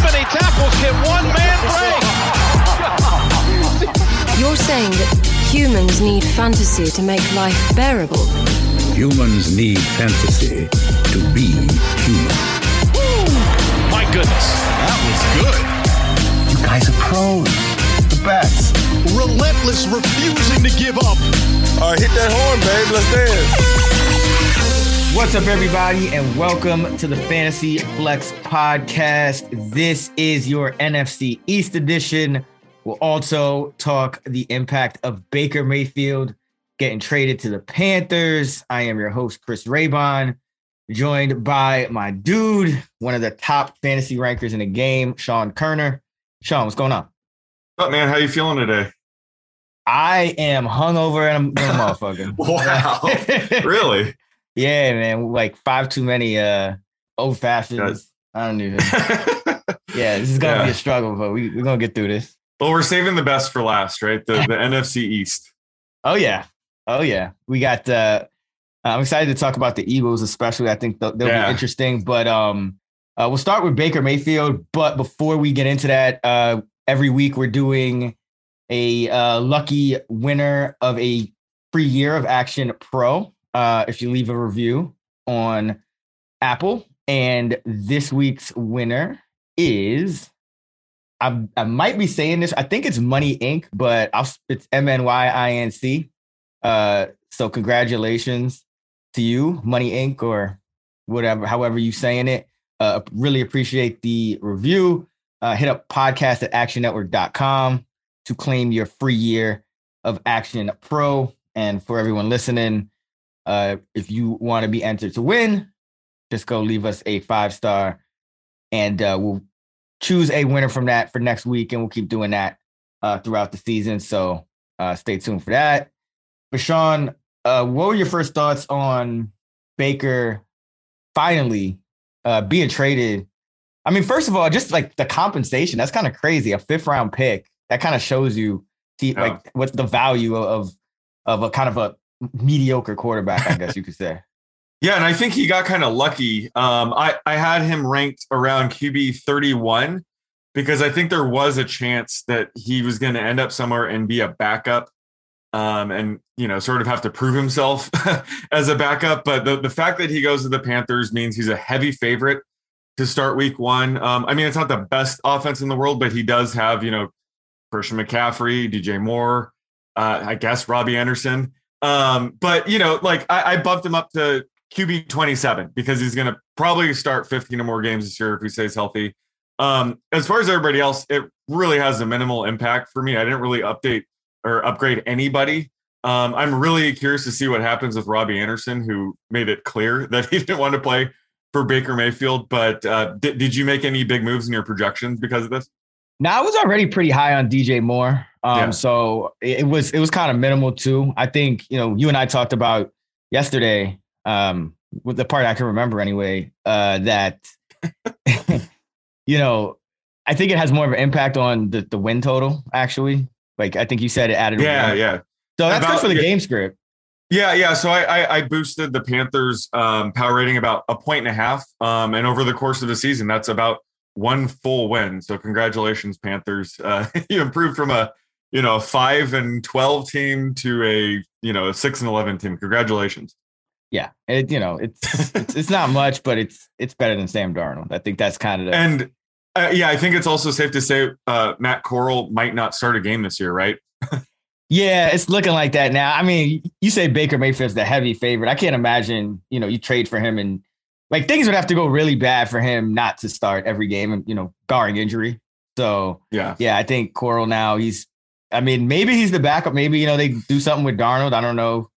How many tackles can one man break? You're saying that humans need fantasy to make life bearable. Humans need fantasy to be human. My goodness, that was good. You guys are pros. The best. Relentless, refusing to give up. All right, hit that horn, babe. Let's dance. What's up, everybody, and welcome to the Fantasy Flex Podcast. This is your NFC East edition. We'll also talk the impact of Baker Mayfield getting traded to the Panthers. I am your host, Chris Raybon, joined by my dude, one of the top fantasy rankers in the game, Sean Koerner. Sean, what's going on? What's up, man? How you feeling today? I am hungover and I'm a motherfucker. wow. really? Yeah, man. Like five too many uh old fashions. I don't even. yeah, this is gonna Yeah. be a struggle, but we, we're gonna get through this. Well, we're saving the best for last, right? The the NFC East. Oh yeah, oh yeah. We got. uh I'm excited to talk about the Eagles, especially. I think they'll, they'll Yeah. be interesting. But um, uh, we'll start with Baker Mayfield. But before we get into that, uh, every week we're doing a uh, lucky winner of a free year of Action Pro. Uh, if you leave a review on Apple, and this week's winner is. I, I might be saying this. I think it's Money Inc., but I'll, it's M N Y I N C. Uh, so congratulations to you, Money Inc. or whatever, however you saying it. Uh, really appreciate the review. Uh, hit up podcast at actionnetwork.com to claim your free year of Action Pro. And for everyone listening, uh, if you want to be entered to win, just go leave us a five star and uh, we'll choose a winner from that for next week. And we'll keep doing that uh, throughout the season. So uh, stay tuned for that. But Sean, uh, what were your first thoughts on Baker finally uh, being traded? I mean, first of all, just like the compensation, that's kind of crazy. A fifth round pick that kind of shows you see, Yeah. like what's the value of of a kind of a mediocre quarterback, I guess you could say. Yeah, and I think he got kind of lucky. Um, I I had him ranked around QB thirty one because I think there was a chance that he was going to end up somewhere and be a backup, um, and you know, sort of have to prove himself as a backup. But the the fact that he goes to the Panthers means he's a heavy favorite to start Week One. Um, I mean, it's not the best offense in the world, but he does have you know Christian McCaffrey, DJ Moore, uh, I guess Robby Anderson. Um, but you know, like I, I bumped him up to QB 27 because he's going to probably start 15 or more games this year if he stays healthy. Um, as far as everybody else, it really has a minimal impact for me. I didn't really update or upgrade anybody. Um, I'm really curious to see what happens with Robby Anderson, who made it clear that he didn't want to play for Baker Mayfield. But uh, did, did you make any big moves in your projections because of this? Now I was already pretty high on DJ Moore. Um, Yeah. so it, it was it was kind of minimal too. I think, you know, you and I talked about yesterday, um, with the part I can remember anyway, uh, that you know, I think it has more of an impact on the, the win total, actually. Like I think you said it added Yeah, yeah. So that's good for the game script. Yeah, yeah. So I, I, I boosted the Panthers um, power rating about a point and a half, um, and over the course of the season, that's about one full win. So congratulations, Panthers. Uh, you improved from a you know five and twelve team to a you know a six and eleven team. Congratulations. Yeah, it you know it's it's, it's not much, but it's it's better than Sam Darnold. I think that's kind of the, and uh, yeah, I think it's also safe to say uh, Matt Corral might not start a game this year, right? yeah, it's looking like that now. I mean, you say Baker Mayfield's the heavy favorite. I can't imagine you know you trade for him and like things would have to go really bad for him not to start every game and you know barring injury. So yeah, yeah, I think Corral now he's. I mean, maybe he's the backup. Maybe you know they do something with Darnold. I don't know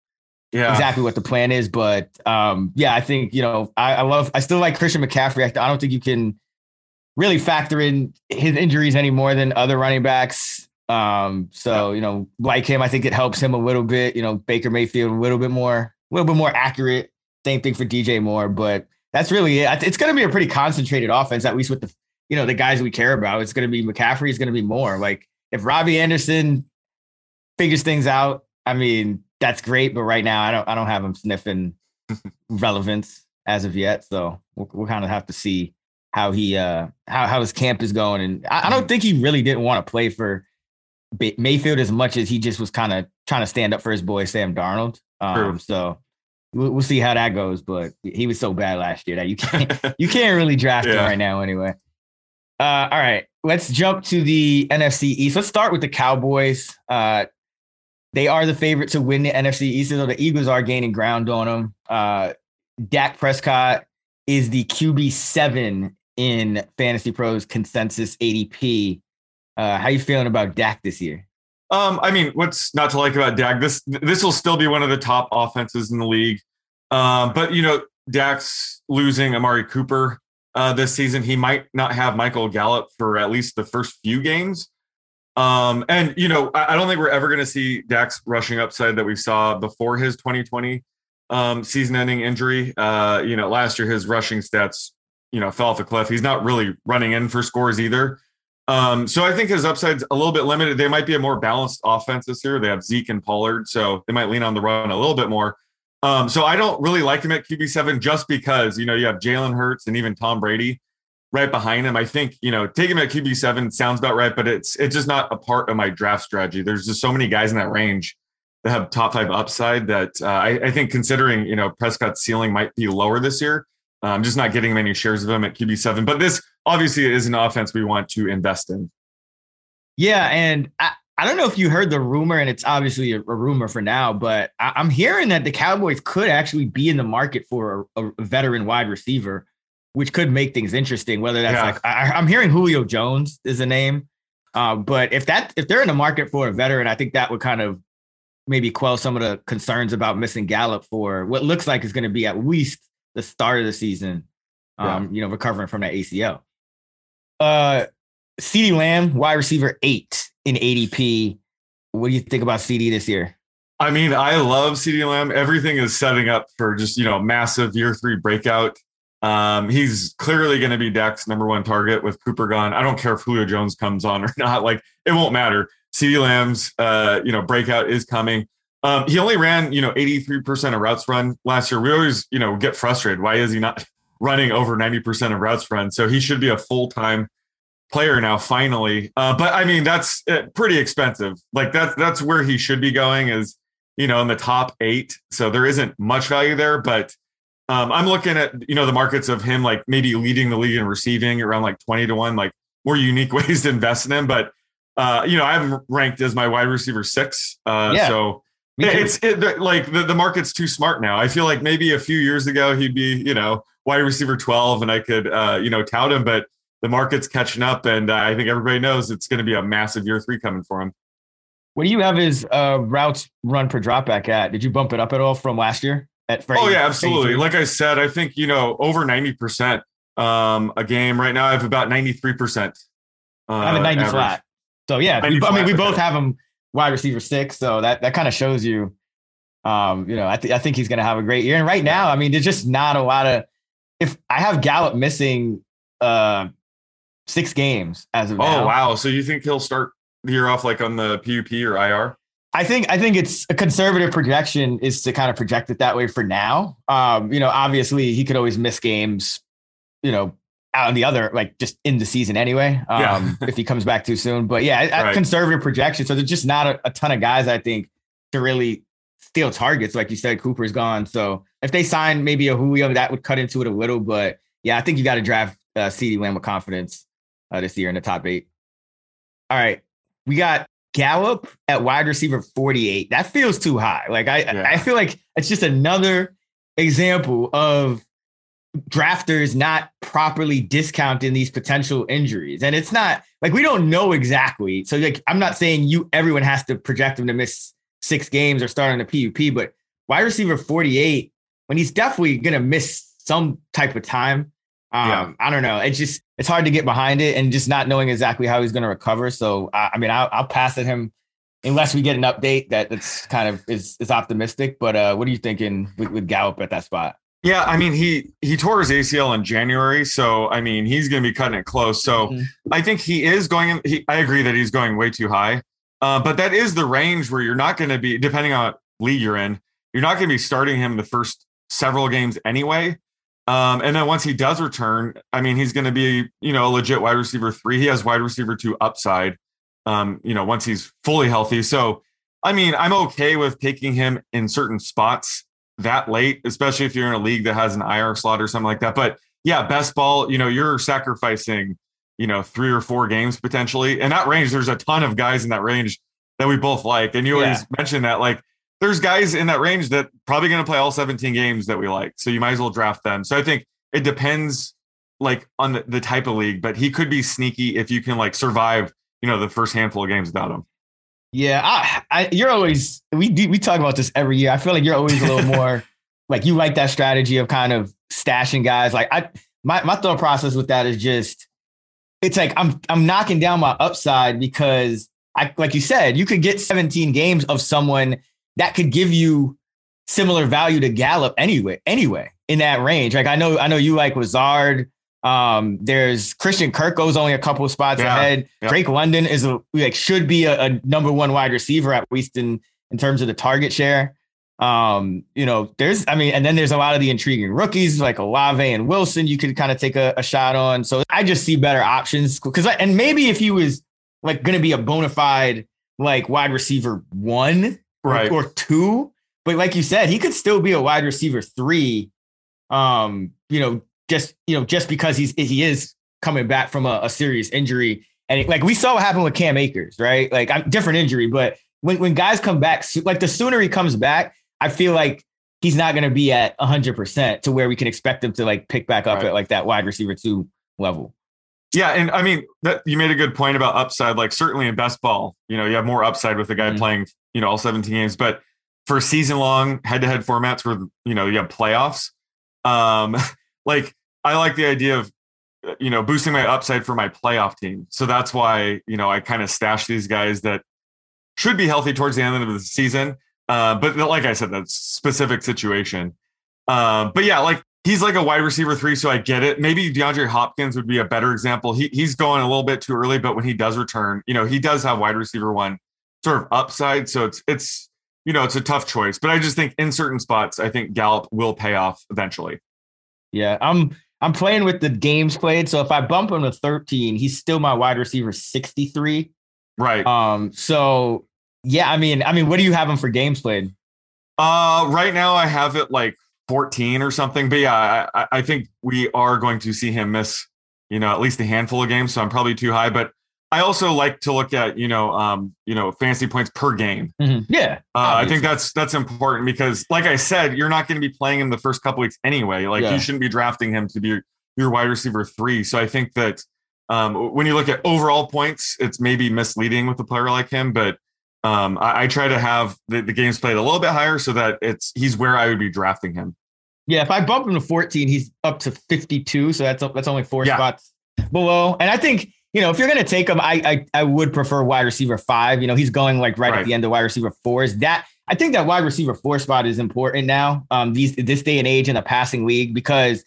yeah. exactly what the plan is, but um, yeah, I think you know I, I love. I still like Christian McCaffrey. I, I don't think you can really factor in his injuries any more than other running backs. Um, so you know, like him, I think it helps him a little bit. You know, Baker Mayfield a little bit more, a little bit more accurate. Same thing for DJ Moore, but that's really it. It's going to be a pretty concentrated offense, at least with the you know the guys we care about. It's going to be McCaffrey. Is going to be more like if Robby Anderson figures things out. I mean, that's great, but right now I don't I don't have him sniffing relevance as of yet. So we'll, we'll kind of have to see how he uh how how his camp is going. And I, I don't think he really didn't want to play for Mayfield as much as he just was kind of trying to stand up for his boy Sam Darnold. Um, so we'll, we'll, see how that goes. But he was so bad last year that you can't you can't really draft yeah. him right now anyway. Uh, all right, let's jump to the NFC East. Let's start with the Cowboys. Uh, they are the favorite to win the NFC East, though the Eagles are gaining ground on them. Uh, Dak Prescott is the QB seven in Fantasy Pros consensus ADP. Uh, how you feeling about Dak this year? Um, I mean, what's not to like about Dak? This this will still be one of the top offenses in the league. Um, but you know, Dak's losing Amari Cooper uh, this season. He might not have Michael Gallup for at least the first few games. Um, and you know, I, I don't think we're ever going to see Dak's rushing upside that we saw before his 2020 um, season-ending injury. Uh, you know, last year his rushing stats, you know, fell off a cliff. He's not really running in for scores either. Um, so I think his upside's a little bit limited. They might be a more balanced offense this year. They have Zeke and Pollard, so they might lean on the run a little bit more. Um, so I don't really like him at QB seven just because you know you have Jalen Hurts and even Tom Brady right behind him. I think you know take him at QB seven sounds about right, but it's it's just not a part of my draft strategy. There's just so many guys in that range that have top five upside that uh, I, I, think considering you know Prescott's ceiling might be lower this year. Uh, I'm just not getting many shares of him at QB seven, but this obviously it is an offense we want to invest in. Yeah, and I, I don't know if you heard the rumor, and it's obviously a, a rumor for now, but I, am hearing that the Cowboys could actually be in the market for a, a veteran wide receiver which could make things interesting. Whether that's yeah. like I, am hearing Julio Jones is a name, uh, but if that if they're in the market for a veteran, I think that would kind of maybe quell some of the concerns about missing Gallup for what looks like is going to be at least the start of the season. Um, yeah. you know, recovering from that ACL. Uh, CeeDee Lamb, wide receiver eight in ADP. What do you think about CeeDee this year? I mean, I love CeeDee Lamb. Everything is setting up for just, you know, massive year three breakout. Um, he's clearly going to be Dak's number one target with Cooper gone. I don't care if Julio Jones comes on or not. Like it won't matter. CeeDee Lamb's, uh, you know, breakout is coming. Um, he only ran, you know, 83% of routes run last year. We always, you know, get frustrated. Why is he not running over 90% of routes run? So he should be a full time player now, finally. Uh, but I mean, that's uh, pretty expensive. Like that's that's where he should be going is, you know, in the top eight. So there isn't much value there, but um, I'm looking at you know the markets of him like maybe leading the league in receiving around like 20 to one, like more unique ways to invest in him. But uh, you know, I have him ranked as my wide receiver six. Uh, yeah. So it's it, like the, the market's too smart now. I feel like maybe a few years ago he'd be you know wide receiver 12 and I could uh, you know tout him, but the market's catching up, and uh, I think everybody knows it's going to be a massive year three coming for him. What do you have his uh, routes run per dropback at? Did you bump it up at all from last year? at Oh yeah, absolutely. Like I said, I think you know over ninety percent um, a game right now. I have about ninety three percent. Uh, I'm at ninety average. flat. So yeah, I mean we both have him wide receiver six, so that that kind of shows you. Um, you know, I, th- I think he's going to have a great year. And right now, I mean, there's just not a lot of. If I have Gallup missing uh six games as of oh now. wow! So you think he'll start the year off like on the PUP or IR? I think I think it's a conservative projection is to kind of project it that way for now. Um, you know, obviously he could always miss games, you know, out on the other, like just in the season anyway. Um, Yeah. if he comes back too soon. But yeah, Right. conservative projection. So there's just not a, a ton of guys, I think, to really steal targets. Like you said, Cooper's gone. So if they sign maybe a Julio, that would cut into it a little. But yeah, I think you got to draft uh, CeeDee Lamb with confidence uh, this year in the top eight. All right. We got Gallup at wide receiver 48. That feels too high. Like I, Yeah. I feel like it's just another example of drafters not properly discounting these potential injuries. And it's not like we don't know exactly. So like I'm not saying you everyone has to project him to miss six games or start on the PUP, but wide receiver 48, when he's definitely gonna miss some type of time. Um, Yeah. I don't know. It's just it's hard to get behind it and just not knowing exactly how he's going to recover. So I I mean, I'll, I'll pass at him unless we get an update that that's kind of is is optimistic. But uh, what are you thinking with, with Gallup at that spot? Yeah, I mean he he tore his ACL in January, so I mean he's going to be cutting it close. So Mhm. I think he is going. He, I agree that he's going way too high, uh, but that is the range where you're not going to be, depending on what league you're in, you're not going to be starting him the first several games anyway. Um, and then once he does return, I mean he's going to be you know a legit wide receiver three. He has wide receiver two upside. Um, you know once he's fully healthy. So I mean I'm okay with taking him in certain spots that late, especially if you're in a league that has an IR slot or something like that. But yeah, best ball, you know, you're sacrificing, you know, three or four games potentially. And that range, there's a ton of guys in that range that we both like. And you always Yeah. mention that, like, there's guys in that range that probably going to play all 17 games that we like. So you might as well draft them. So I think it depends like on the, the type of league, but he could be sneaky if you can like survive, you know, the first handful of games without him. Yeah, I, I you're always we do we talk about this every year. I feel like you're always a little more like you like that strategy of kind of stashing guys. Like I my my thought process with that is just it's like I'm I'm knocking down my upside because I like you said, you could get 17 games of someone that could give you similar value to Gallup anyway, anyway, in that range. Like I know, I know you like Lazard. Um, there's Christian Kirk's only a couple of spots Yeah, ahead. yeah. Drake London is a like should be a, a number one wide receiver at least in in terms of the target share. Um, you know, there's I mean, and then there's a lot of the intriguing rookies like Olave and Wilson. You could kind of take a, a shot on. So I just see better options because and maybe if he was like going to be a bona fide like wide receiver one or- Right. or, two, but like you said, he could still be a wide receiver three. Um, you know, just you know, just because he's he is coming back from a, a serious injury, and it- like we saw what happened with Cam Akers, right? Like I'm different injury, but when when guys come back, like the sooner he comes back, I feel like he's not going to be at 100 percent to where we can expect him to like pick back up Right. at like that wide receiver two level. Yeah, and I mean that you made a good point about upside. Like certainly in best ball, you know, you have more upside with the guy Mhm. playing, you know, all 17 games. But for season long head to head formats where you know you have playoffs, um, like I like the idea of you know boosting my upside for my playoff team. So that's why you know I kind of stash these guys that should be healthy towards the end of the season. Uh, but like I said, that's specific situation. Um, but yeah, like he's like a wide receiver three, so I get it. Maybe DeAndre Hopkins would be a better example. He he's going a little bit too early, but when he does return, you know, he does have wide receiver one sort of upside. So it's it's you know it's a tough choice. But I just think in certain spots, I think Gallup will pay off eventually. Yeah, I'm I'm playing with the games played. So if I bump him to 13, he's still my wide receiver 63. Right. Um, so yeah, I mean, I mean, what do you have him for games played? Uh, right now I have it like 14 or something. But yeah, I, I- I think we are going to see him miss, you know, at least a handful of games. So I'm probably too high. But I also like to look at, you know, um, you know, fantasy points per game. Yeah, Uh, I think that's that's important because, like I said, you're not going to be playing him the first couple weeks anyway. Like Yeah. you shouldn't be drafting him to be your wide receiver three. So I think that um, when you look at overall points, it's maybe misleading with a player like him. But um, I, I try to have the, the games played a little bit higher so that it's he's where I would be drafting him. Yeah, if I bump him to 14, he's up to 52. So that's that's only four Yeah. spots below. And I think you know if you're gonna take him, I I, I would prefer wide receiver five. You know, he's going like right, at the end of wide receiver fours. That I think that wide receiver four spot is important now. Um, these this day and age in a passing league because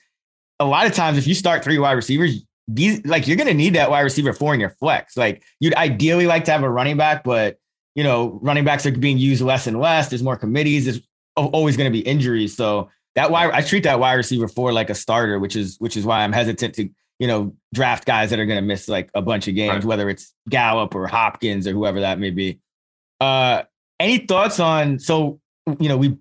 a lot of times if you start three wide receivers, these like you're gonna need that wide receiver four in your flex. Like you'd ideally like to have a running back, but you know running backs are being used less and less. There's more committees. There's always going to be injuries. So that wide I treat that wide receiver four like a starter, which is which is why I'm hesitant to you know, draft guys that are going to miss like a bunch of games, Right. whether it's Gallup or Hopkins or whoever that may be. Uh, any thoughts on? So you know, we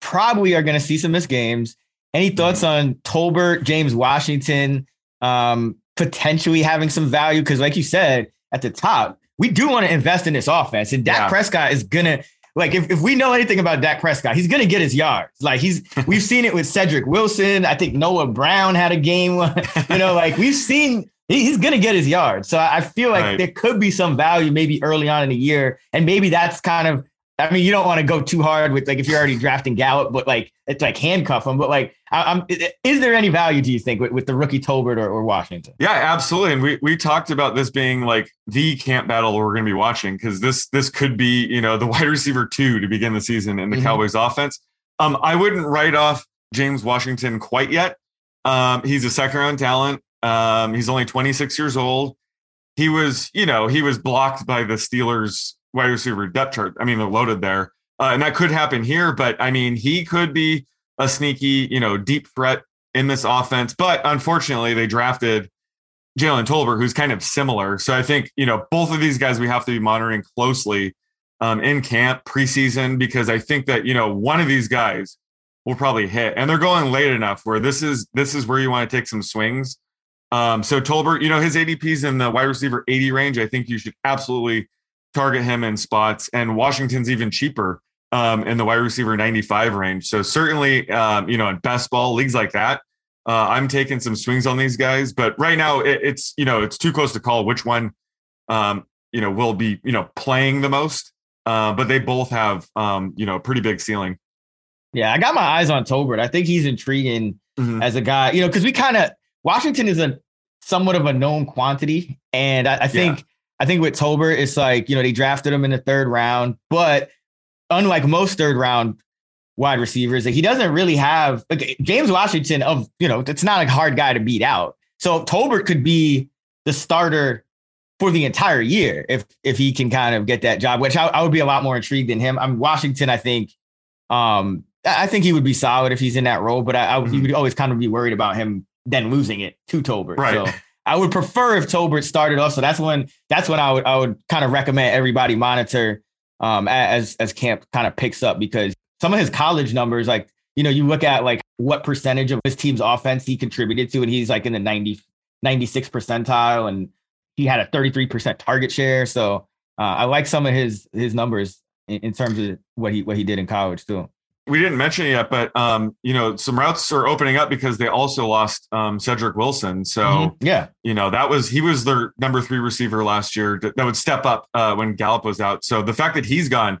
probably are going to see some missed games. Any thoughts on Tolbert, James Washington, um, potentially having some value? Because, like you said at the top, we do want to invest in this offense, and Dak Yeah. Prescott is gonna like if, if we know anything about Dak Prescott, he's gonna get his yards. Like he's we've seen it with Cedric Wilson. I think Noah Brown had a game. you know, like we've seen he- he's gonna get his yards. So I feel like Right. there could be some value maybe early on in the year, and maybe that's kind of. I mean, you don't want to go too hard with like if you're already drafting Gallup, but like it's like handcuff him. But like, I, I'm is there any value do you think with, with the rookie Tolbert or, or Washington? Yeah, absolutely. And we we talked about this being like the camp battle we're going to be watching because this this could be you know the wide receiver two to begin the season in the Mhm. Cowboys offense. Um, I wouldn't write off James Washington quite yet. Um, he's a second round talent. Um, he's only 26 years old. He was you know he was blocked by the Steelers wide receiver depth chart. I mean they're loaded there, uh, and that could happen here. But I mean he could be a sneaky you know deep threat in this offense. But unfortunately, they drafted Jalen Tolbert, who's kind of similar. So I think, you know, both of these guys we have to be monitoring closely um, in camp preseason because I think that, you know, one of these guys will probably hit and they're going late enough where this is this is where you want to take some swings. Um, so Tolbert, you know, his ADP's in the wide receiver 80 range. I think you should absolutely target him in spots. And Washington's even cheaper um, in the wide receiver 95 range. So certainly, um, you know, in best ball leagues like that, uh, I'm taking some swings on these guys, but right now it, it's you know it's too close to call which one um, you know will be you know playing the most. Uh, but they both have um, you know pretty big ceiling. Yeah, I got my eyes on Tolbert. I think he's intriguing Mhm. as a guy, you know, because we kind of Washington is a somewhat of a known quantity, and I, I think I think with Tolbert, it's like you know they drafted him in the third round, but unlike most third round wide receivers, like he doesn't really have like James Washington of you know it's not a hard guy to beat out. So Tolbert could be the starter for the entire year if if he can kind of get that job, which I, I would be a lot more intrigued than him. I'm Washington, I think. Um, I think he would be solid if he's in that role, but I, I would- you Mhm. would always kind of be worried about him then losing it to Tolbert. Right. So I would prefer if Tolbert started off. So that's when that's when I would I would kind of recommend everybody monitor um as as camp kind of picks up because some of his college numbers, like you know, you look at like what percentage of his team's offense he contributed to, and he's like in the 90, 96 percentile, and he had a 33% target share. So uh, I like some of his his numbers in, in terms of what he what he did in college too. We didn't mention it yet, but um, you know some routes are opening up because they also lost um, Cedric Wilson. So Mhm. yeah, you know that was he was their number three receiver last year that, that would step up uh, when Gallup was out. So the fact that he's gone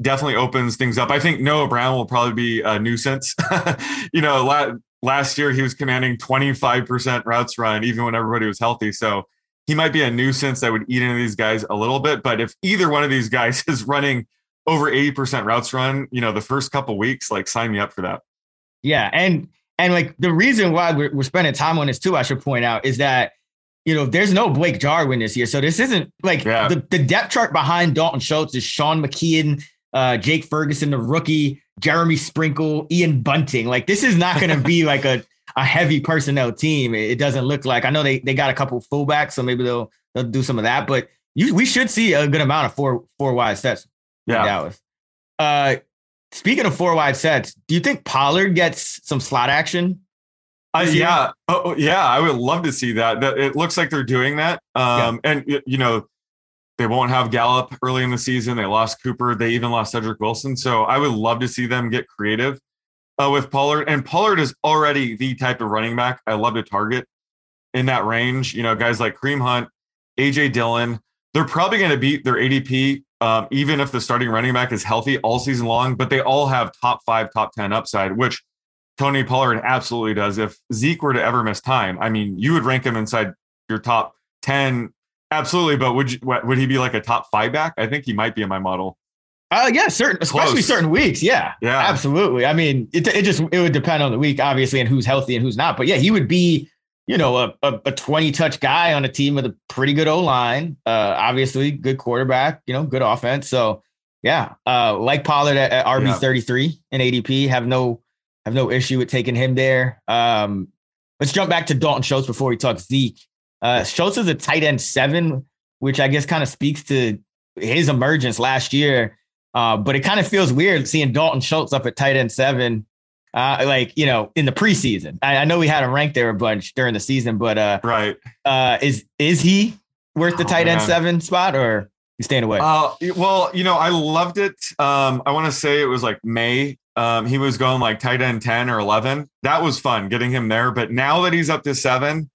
definitely opens things up. I think Noah Brown will probably be a nuisance. you know, la- last year he was commanding 25% routes run even when everybody was healthy. So he might be a nuisance that would eat into these guys a little bit. But if either one of these guys is running over 80% routes run, you know, the first couple weeks, like sign me up for that. Yeah, and and like the reason why we're, we're spending time on this too, I should point out, is that you know there's no Blake Jarwin this year, so this isn't like Yeah. the, the depth chart behind Dalton Schultz is Sean McKeon, uh, Jake Ferguson, the rookie, Jeremy Sprinkle, Ian Bunting. Like this is not going to be like a a heavy personnel team. It, doesn't look like. I know they they got a couple fullbacks, so maybe they'll they'll do some of that, but you we should see a good amount of four four wide sets Yeah. Dallas. Uh, speaking of four wide sets, do you think Pollard gets some slot action? Uh, yeah, oh, oh, yeah, I would love to see that. That it looks like they're doing that. Um, and you know, they won't have Gallup early in the season. They lost Cooper. They even lost Cedric Wilson. So I would love to see them get creative uh, with Pollard. And Pollard is already the type of running back I love to target in that range. You know, guys like Kareem Hunt, AJ Dillon. They're probably going to beat their ADP, um, even if the starting running back is healthy all season long. But they all have top five, top ten upside, which Tony Pollard absolutely does. If Zeke were to ever miss time, I mean, you would rank him inside your top 10. Absolutely. But would you, would he be like a top five back? I think he might be in my model. Uh, yeah, certain, especially Close. certain weeks. Yeah, Yeah. absolutely. I mean, it, it just it would depend on the week, obviously, and who's healthy and who's not. But yeah, he would be, you know, a, a, a twenty touch guy on a team with a pretty good O line. Uh, obviously, good quarterback. You know, good offense. So yeah, uh, like Pollard at, at RB thirty three in ADP, have no have no issue with taking him there. Um, let's jump back to Dalton Schultz before we talk Zeke. Uh, Schultz is a tight end seven, which I guess kind of speaks to his emergence last year. Uh, but it kind of feels weird seeing Dalton Schultz up at tight end seven, uh, like you know, in the preseason. I, I, know we had him ranked there a bunch during the season, but uh, right, uh, is is he worth the oh, tight end seven spot or you staying away? Uh, well, you know, I loved it. Um, I want to say it was like May. Um, he was going like tight end ten or eleven. That was fun getting him there. But now that he's up to seven,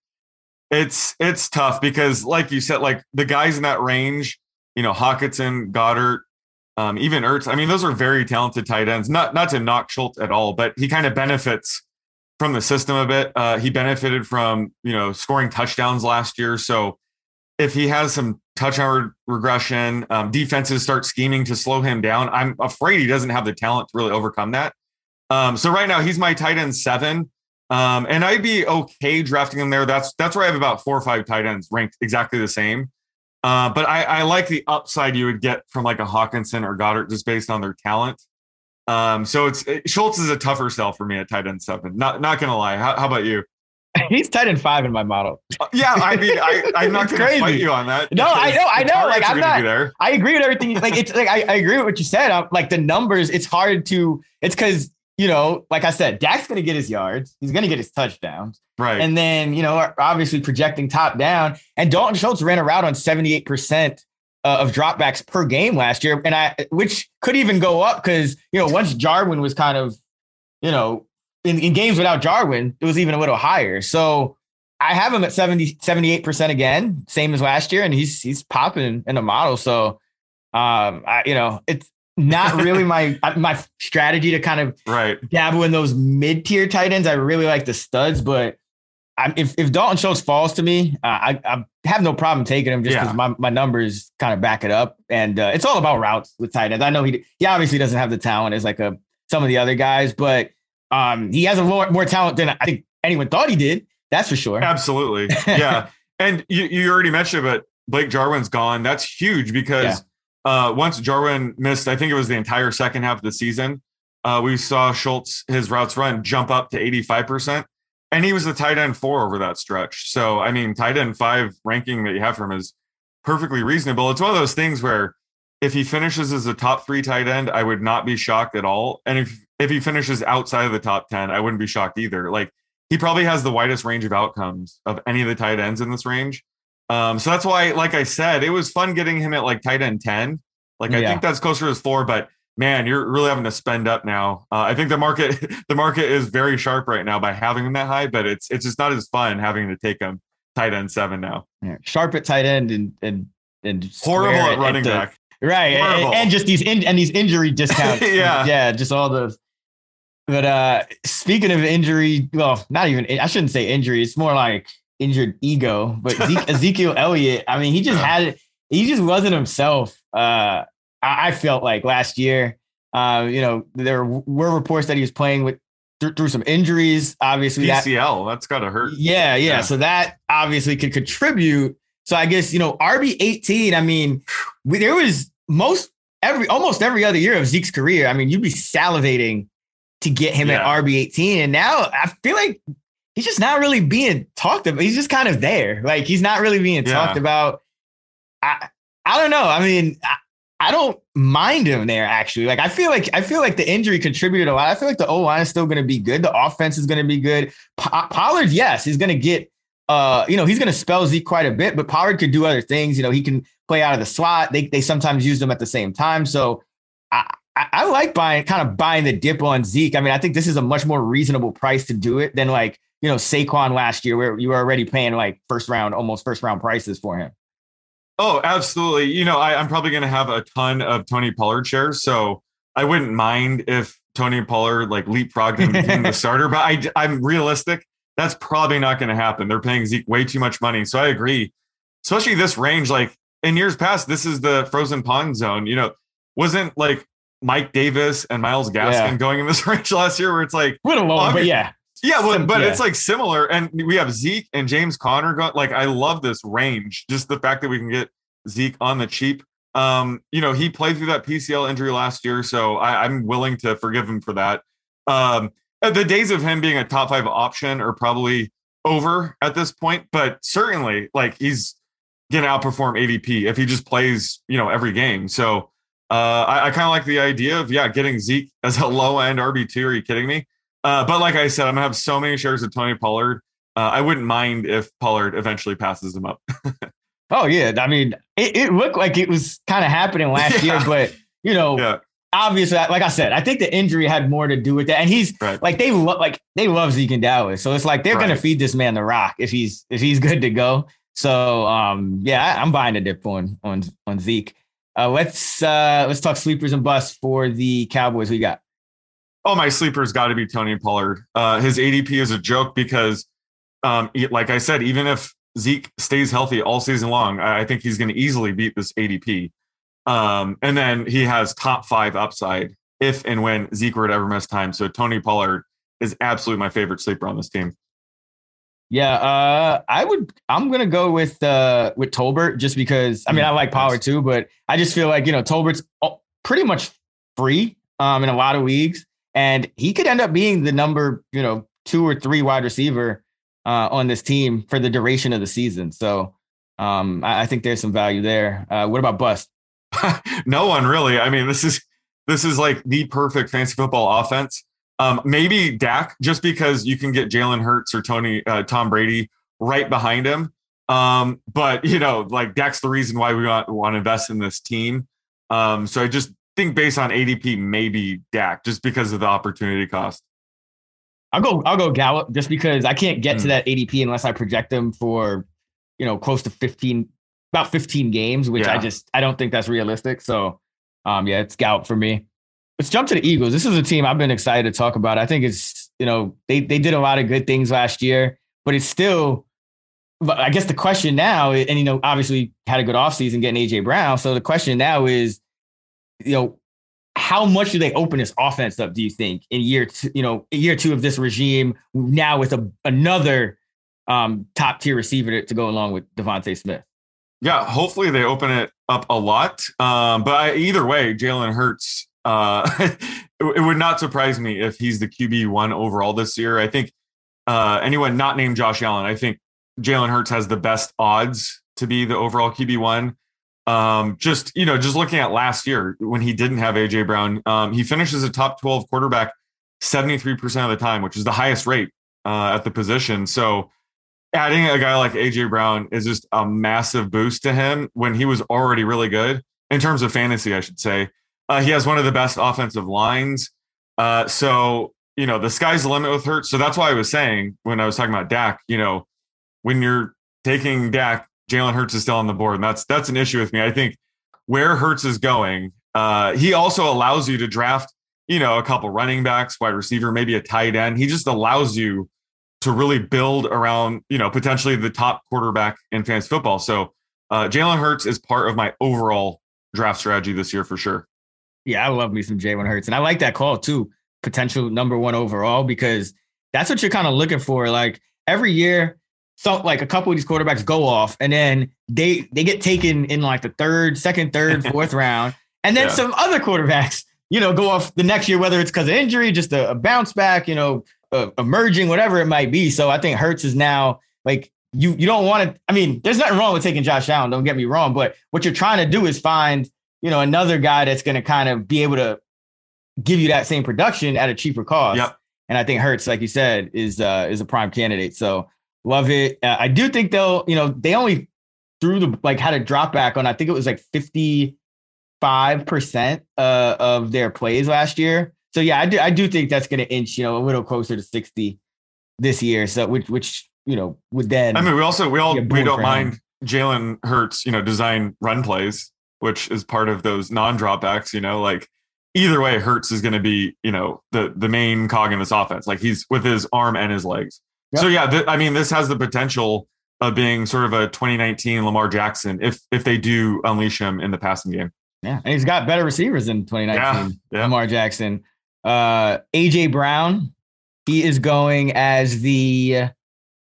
it's it's tough because, like you said, like the guys in that range, you know, Hockenson, Goedert, um, even Ertz. I mean, those are very talented tight ends. Not not to knock Schultz at all, but he kind of benefits from the system a bit. Uh, he benefited from you know scoring touchdowns last year. So if he has some touchdown regression, um, defenses start scheming to slow him down. I'm afraid he doesn't have the talent to really overcome that. Um, so right now he's my tight end seven. Um, and I'd be okay drafting him there. That's that's where I have about four or five tight ends ranked exactly the same. Uh, but I, I, like the upside you would get from like a Hockenson or Goedert just based on their talent. Um, so it's it, Schultz is a tougher sell for me at tight end seven. Not not gonna lie. How, how about you? He's tight end five in my model. Uh, yeah, I mean, I, I'm not to fight you on that. No, I know, I know. Like I'm not. I agree with everything. Like it's like I, I agree with what you said. I'm, like the numbers, it's hard to. It's because you know, like I said, Dak's going to get his yards. He's going to get his touchdowns. Right. And then, you know, obviously projecting top down. And Dalton Schultz ran a route on 78% uh, of dropbacks per game last year. And I, which could even go up because, you know, once Jarwin was kind of, you know, in, in games without Jarwin, it was even a little higher. So I have him at 70, 78% again, same as last year. And he's, he's popping in the model. So, um, I, you know, it's, not really my my strategy to kind of right dabble in those mid tier tight ends. I really like the studs, but I'm, if if Dalton Schultz falls to me, uh, I, I have no problem taking him just because yeah. my, my numbers kind of back it up. And uh, it's all about routes with tight ends. I know he he obviously doesn't have the talent as like a some of the other guys, but um, he has a more more talent than I think anyone thought he did. That's for sure. Absolutely, yeah. and you you already mentioned, it, but Blake Jarwin's gone. That's huge because. Yeah uh, once Jarwin missed, I think it was the entire second half of the season, uh, we saw Schultz, his routes run jump up to 85%. And he was the tight end four over that stretch. So, I mean, tight end five ranking that you have from him is perfectly reasonable. It's one of those things where if he finishes as a top three tight end, I would not be shocked at all. And if, if he finishes outside of the top 10, I wouldn't be shocked either. Like, he probably has the widest range of outcomes of any of the tight ends in this range. Um, so that's why, like I said, it was fun getting him at like tight end 10. Like I yeah. think that's closer to his floor, but man, you're really having to spend up now. Uh, I think the market the market is very sharp right now by having him that high, but it's it's just not as fun having to take him tight end seven now. Yeah. Sharp at tight end and and and horrible at running at the, back. Right. And, and, just these in, and these injury discounts. yeah. Yeah. Just all those. But uh speaking of injury, well, not even I shouldn't say injury. It's more like injured ego. But Zeke, Ezekiel Elliott, I mean, he just had it. He just wasn't himself. Uh, I, I felt like last year. Uh, you know, there were reports that he was playing with through, through some injuries. Obviously, PCL that, has got to hurt. Yeah, yeah, yeah. So that obviously could contribute. So I guess you know RB eighteen. I mean, we, there was most every almost every other year of Zeke's career. I mean, you'd be salivating to get him yeah. at RB eighteen, and now I feel like he's just not really being talked about. He's just kind of there. Like he's not really being yeah. talked about. I I don't know. I mean, I, I, don't mind him there actually. Like I feel like I feel like the injury contributed a lot. I feel like the O line is still going to be good. The offense is going to be good. Pollard, yes, he's going to get. Uh, you know, he's going to spell Zeke quite a bit, but Pollard could do other things. You know, he can play out of the slot. They they sometimes use them at the same time. So I, I, I like buying kind of buying the dip on Zeke. I mean, I think this is a much more reasonable price to do it than like you know, Saquon last year, where you were already paying like first round, almost first round prices for him. Oh, absolutely. You know, I, am probably going to have a ton of Tony Pollard shares, so I wouldn't mind if Tony Pollard like leapfrogged and became the starter. But I, I'm realistic. That's probably not going to happen. They're paying Zeke way too much money, so I agree. Especially this range, like in years past, this is the frozen pond zone. You know, wasn't like Mike Davis and Myles Gaskin yeah. going in this range last year, where it's like a little low, but yeah, yeah, well, but yeah. it's like similar, and we have Zeke and James Conner. Go, like, I love this range. Just the fact that we can get Zeke on the cheap. Um, you know, he played through that PCL injury last year, so I, am willing to forgive him for that. Um, the days of him being a top five option are probably over at this point, but certainly like he's going to outperform ADP if he just plays, you know, every game. So uh, I, I kind of like the idea of, yeah, getting Zeke as a low end RB2. Are you kidding me? Uh, but like I said, I'm to have so many shares of Tony Pollard. Uh, I wouldn't mind if Pollard eventually passes him up. oh, yeah. I mean, it, it, looked like it was kind of happening last yeah. year, but, you know, yeah obviously, like I said, I think the injury had more to do with that. And he's right. like they lo- like they love Zeke and Dallas, so it's like they're right. gonna feed this man the rock if he's if he's good to go. So um, yeah, I, am buying a dip on on on Zeke. Uh, let's uh, let's talk sleepers and busts for the Cowboys. We got. Oh, my sleeper's got to be Tony Pollard. Uh, his ADP is a joke because, um, like I said, even if Zeke stays healthy all season long, I think he's going to easily beat this ADP. Um, and then he has top five upside if and when Zeke were to ever miss time. So Tony Pollard is absolutely my favorite sleeper on this team. Yeah, uh, I would. I'm gonna go with uh, with Tolbert just because. I mean, I like Pollard too, but I just feel like you know Tolbert's pretty much free um, in a lot of leagues, and he could end up being the number you know two or three wide receiver uh, on this team for the duration of the season. So um, I, I think there's some value there. Uh, what about Bust? no one really. I mean, this is this is like the perfect fantasy football offense. Um, maybe Dak, just because you can get Jalen Hurts or Tony uh, Tom Brady right behind him. Um, but you know, like Dak's the reason why we want, want to invest in this team. Um, so I just think based on ADP, maybe Dak, just because of the opportunity cost. I'll go. I'll go Gallup just because I can't get mm. to hmm. that ADP unless I project them for, you know, close to 15, about 15 games, which yeah. I just I don't think that's realistic. So um yeah, it's Gallup for me. Let's jump to the Eagles. This is a team I've been excited to talk about. I think it's, you know, they they did a lot of good things last year, but it's still but I guess the question now, and you know, obviously had a good offseason getting AJ Brown. So the question now is, you know, how much do they open this offense up? Do you think in year two, you know, year two of this regime now with a, another um, top tier receiver to, to, go along with DeVonta Smith? Yeah, hopefully they open it up a lot. Um, but I, either way, Jalen Hurts. Uh, it, it, would not surprise me if he's the QB one overall this year. I think uh, anyone not named Josh Allen, I think Jalen Hurts has the best odds to be the overall QB one. Um, just you know, just looking at last year when he didn't have AJ Brown, um, he finishes a top twelve quarterback seventy three percent of the time, which is the highest rate uh, at the position. So adding a guy like AJ Brown is just a massive boost to him when he was already really good in terms of fantasy, I should say. Uh, he has one of the best offensive lines. Uh, so, you know, the sky's the limit with Hurts. So that's why I was saying when I was talking about Dak, you know, when you're taking Dak, Jalen Hurts is still on the board. And that's that's an issue with me. I think where Hurts is going, uh, he also allows you to draft, you know, a couple running backs, wide receiver, maybe a tight end. He just allows you to really build around, you know, potentially the top quarterback in fantasy football. So uh, Jalen Hurts is part of my overall draft strategy this year for sure. Yeah, I love me some Jalen Hurts, and I like that call too. Potential number one overall because that's what you're kind of looking for. Like every year, so like a couple of these quarterbacks go off, and then they they get taken in like the third, second, third, fourth round, and then yeah. some other quarterbacks, you know, go off the next year, whether it's because of injury, just a, a bounce back, you know, uh, emerging, whatever it might be. So I think Hurts is now like you. You don't want to. I mean, there's nothing wrong with taking Josh Allen. Don't get me wrong, but what you're trying to do is find you know another guy that's going to kind of be able to give you that same production at a cheaper cost. Yep. And I think Hurts, like you said, is uh, is a prime candidate. So love it. Uh, I do think they'll. You know, they only threw the like had a drop back on. I think it was like fifty five percent uh, of their plays last year. So yeah, I do I do think that's going to inch you know a little closer to sixty this year. So which which you know would then. I mean, we also we all we don't mind Jalen Hurts you know design run plays, which is part of those non dropbacks. You know, like either way, Hurts is going to be you know the the main cog in this offense. Like he's with his arm and his legs. Yep. So yeah, th- I mean, this has the potential of being sort of a 2019 Lamar Jackson if if they do unleash him in the passing game. Yeah, and he's got better receivers in 2019. Yeah, yeah. Lamar Jackson. Uh, AJ Brown, he is going as the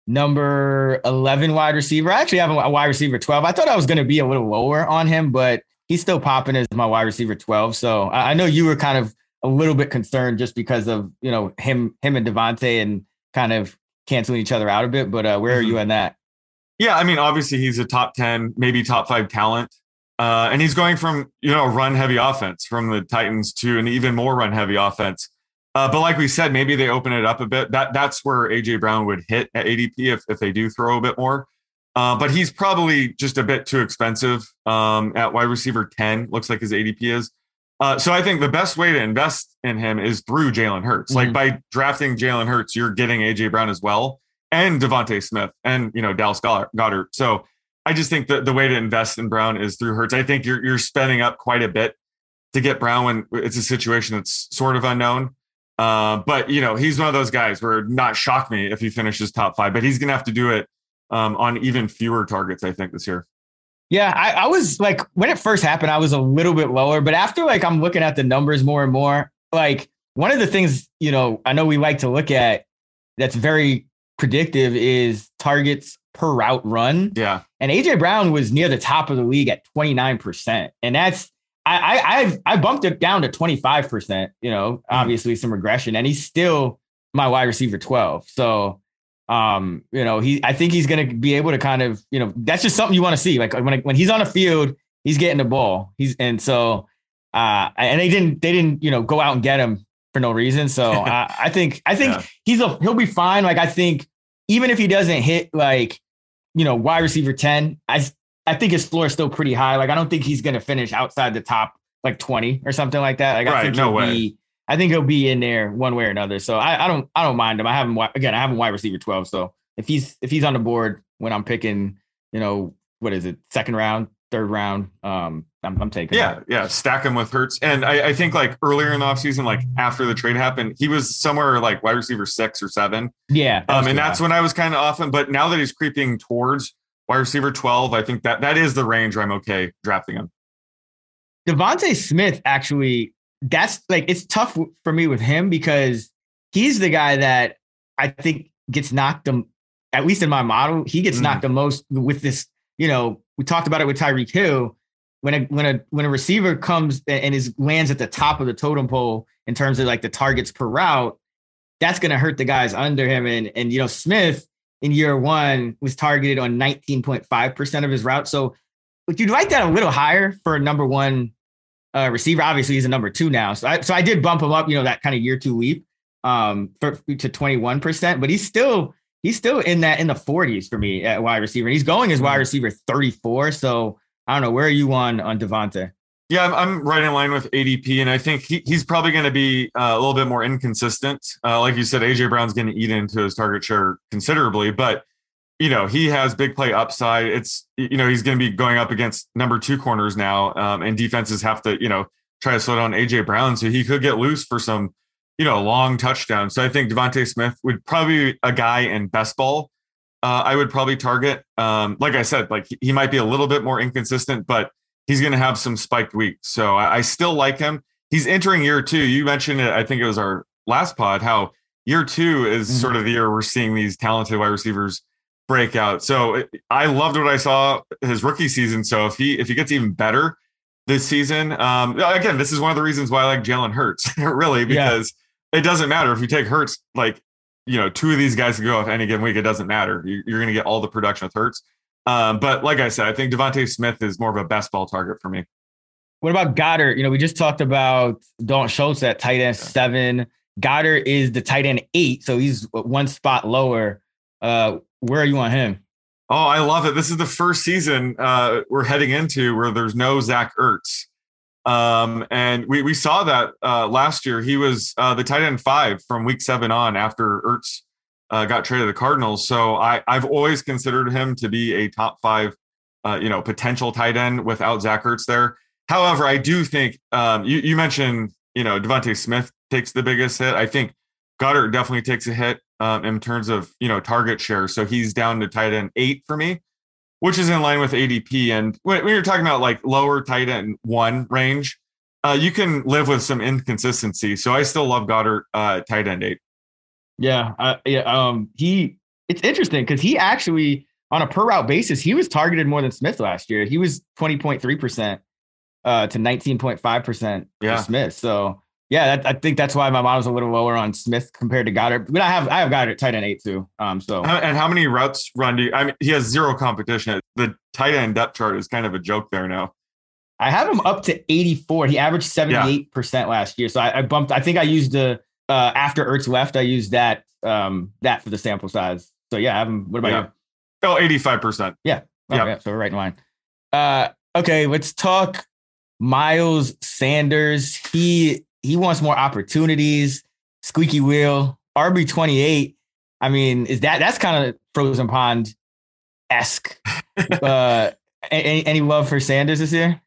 number 11 wide receiver. I actually have a wide receiver 12. I thought I was going to be a little lower on him, but he's still popping as my wide receiver 12. So I know you were kind of a little bit concerned just because of, you know, him, him and DeVonta and kind of canceling each other out a bit. But uh, where are you on that? Yeah, I mean, obviously he's a top 10, maybe top five talent. Uh, and he's going from, you know, run heavy offense from the Titans to an even more run heavy offense. Uh, but like we said, maybe they open it up a bit. That that's where AJ Brown would hit at ADP if, if they do throw a bit more. Uh, but he's probably just a bit too expensive um, at wide receiver 10, looks like his ADP is. Uh, so I think the best way to invest in him is through Jalen Hurts. Mm-hmm. Like by drafting Jalen Hurts, you're getting AJ Brown as well and DeVonta Smith and you know Dallas Goedert. So I just think that the way to invest in Brown is through Hurts. I think you're you're spending up quite a bit to get Brown when it's a situation that's sort of unknown. Uh, but you know he's one of those guys where not shock me if he finishes top five, but he's gonna have to do it um, on even fewer targets. I think this year. Yeah, I, I, was like when it first happened, I was a little bit lower, but after like I'm looking at the numbers more and more, like one of the things you know I know we like to look at that's very predictive is targets per route run. Yeah. And AJ Brown was near the top of the league at 29%. And that's I I i bumped it down to 25%, you know, mm. obviously some regression. And he's still my wide receiver 12. So um, you know, he I think he's gonna be able to kind of, you know, that's just something you want to see. Like when when he's on a field, he's getting the ball. He's and so uh and they didn't they didn't, you know, go out and get him for no reason. So I, I think I think yeah. he's a he'll be fine. Like I think even if he doesn't hit like you know wide receiver ten, I I think his floor is still pretty high. Like I don't think he's going to finish outside the top like twenty or something like that. Like right, I think no way. Be, I think he'll be in there one way or another. So I, I don't I don't mind him. I have him again. I have him wide receiver twelve. So if he's if he's on the board when I'm picking, you know what is it second round, third round. Um, I'm, I'm taking. Yeah, that. yeah, stack him with Hurts, and I, I, think like earlier in the offseason, like after the trade happened, he was somewhere like wide receiver six or seven. Yeah, um, and that's when I was kind of off him. But now that he's creeping towards wide receiver twelve, I think that that is the range where I'm okay drafting him. DeVonta Smith actually, that's like it's tough for me with him because he's the guy that I think gets knocked the at least in my model, he gets mm. knocked the most with this you know, we talked about it with Tyreek Hill. When a when a when a receiver comes and is lands at the top of the totem pole in terms of like the targets per route, that's gonna hurt the guys under him. And and you know, Smith in year one was targeted on 19.5% of his routes. So would you like that a little higher for a number one uh, receiver? Obviously, he's a number two now. So I so I did bump him up, you know, that kind of year two leap um for to 21%, but he's still he's still in that in the 40s for me at wide receiver. He's going as wide mm-hmm. receiver 34. So I don't know. Where are you on on DeVonta? Yeah, I'm, I'm right in line with ADP, and I think he, he's probably going to be uh, a little bit more inconsistent. Uh, like you said, AJ Brown's going to eat into his target share considerably, but you know he has big play upside. It's you know he's going to be going up against number two corners now, um, and defenses have to you know try to slow down AJ Brown, so he could get loose for some you know, long touchdown. So I think DeVonta Smith would probably be a guy in best ball. Uh, I would probably target. Um, like I said, like he might be a little bit more inconsistent, but he's going to have some spiked weeks. So I, I, still like him. He's entering year two. You mentioned it. I think it was our last pod. How year two is mm-hmm. sort of the year we're seeing these talented wide receivers break out. So it, I loved what I saw his rookie season. So if he if he gets even better this season, um, again, this is one of the reasons why I like Jalen Hurts, really, because it doesn't matter if you take Hurts, like, you know, two of these guys can go off any given week. It doesn't matter. You're going to get all the production with Hurts. Um, but like I said, I think DeVonta Smith is more of a best ball target for me. What about Goedert? You know, we just talked about Dalton Schultz at tight end seven. Goedert is the tight end eight, so he's one spot lower. Uh, where are you on him? Oh, I love it. This is the first season uh, we're heading into where there's no Zach Ertz. Um, and we, we saw that uh, last year. He was uh, the tight end five from week seven on after Ertz uh, got traded to the Cardinals. So I, I've always considered him to be a top five, uh, you know, potential tight end without Zach Ertz there. However, I do think um, you, you mentioned, you know, DeVonta Smith takes the biggest hit. I think Goedert definitely takes a hit um, in terms of, you know, target share. So he's down to tight end eight for me which is in line with ADP. And when, you're talking about like lower tight end one range, uh, you can live with some inconsistency. So I still love Goedert uh, tight end eight. Yeah, uh, yeah. Um, he it's interesting because he actually on a per route basis he was targeted more than Smith last year. He was twenty point three percent uh, to nineteen point five percent for Smith. So Yeah, that, I think that's why my model's a little lower on Smith compared to Goedert. But I have I have Goedert at tight end eight too. Um, so and how many routes run do you? I mean, he has zero competition. The tight end depth chart is kind of a joke there now. I have him up to 84. He averaged 78% last year. So I, I, bumped, I think I used the uh after Ertz left, I used that um that for the sample size. So yeah, I have him. What about yeah. you? Oh, 85%. Yeah. Oh, yeah. So we're right in line. Uh okay, let's talk Miles Sanders. He he wants more opportunities. Squeaky wheel, RB twenty eight. I mean, is that that's kind of frozen pond esque? uh, any, any love for Sanders this year?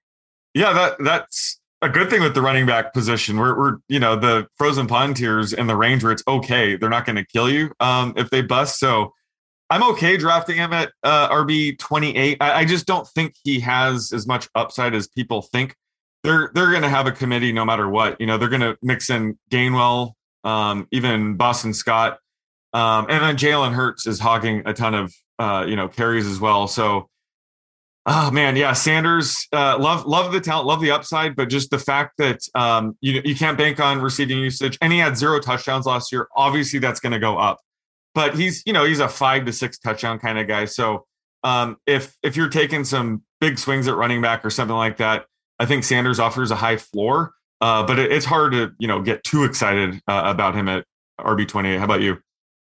Yeah, that that's a good thing with the running back position. We're, we're you know the frozen pond tiers in the range where it's okay. They're not going to kill you um, if they bust. So I'm okay drafting him at uh, RB 28. I, I, just don't think he has as much upside as people think they're they're going to have a committee no matter what. You know, they're going to mix in Gainwell, um, even Boston Scott, um, and then Jalen Hurts is hogging a ton of uh, you know carries as well. So, oh man, yeah, Sanders, uh, love love the talent, love the upside, but just the fact that um, you you can't bank on receiving usage, and he had zero touchdowns last year. Obviously, that's going to go up, but he's you know he's a five to six touchdown kind of guy. So. Um, if if you're taking some big swings at running back or something like that, I think Sanders offers a high floor, uh, but it, it's hard to you know get too excited uh, about him at RB twenty eight. How about you?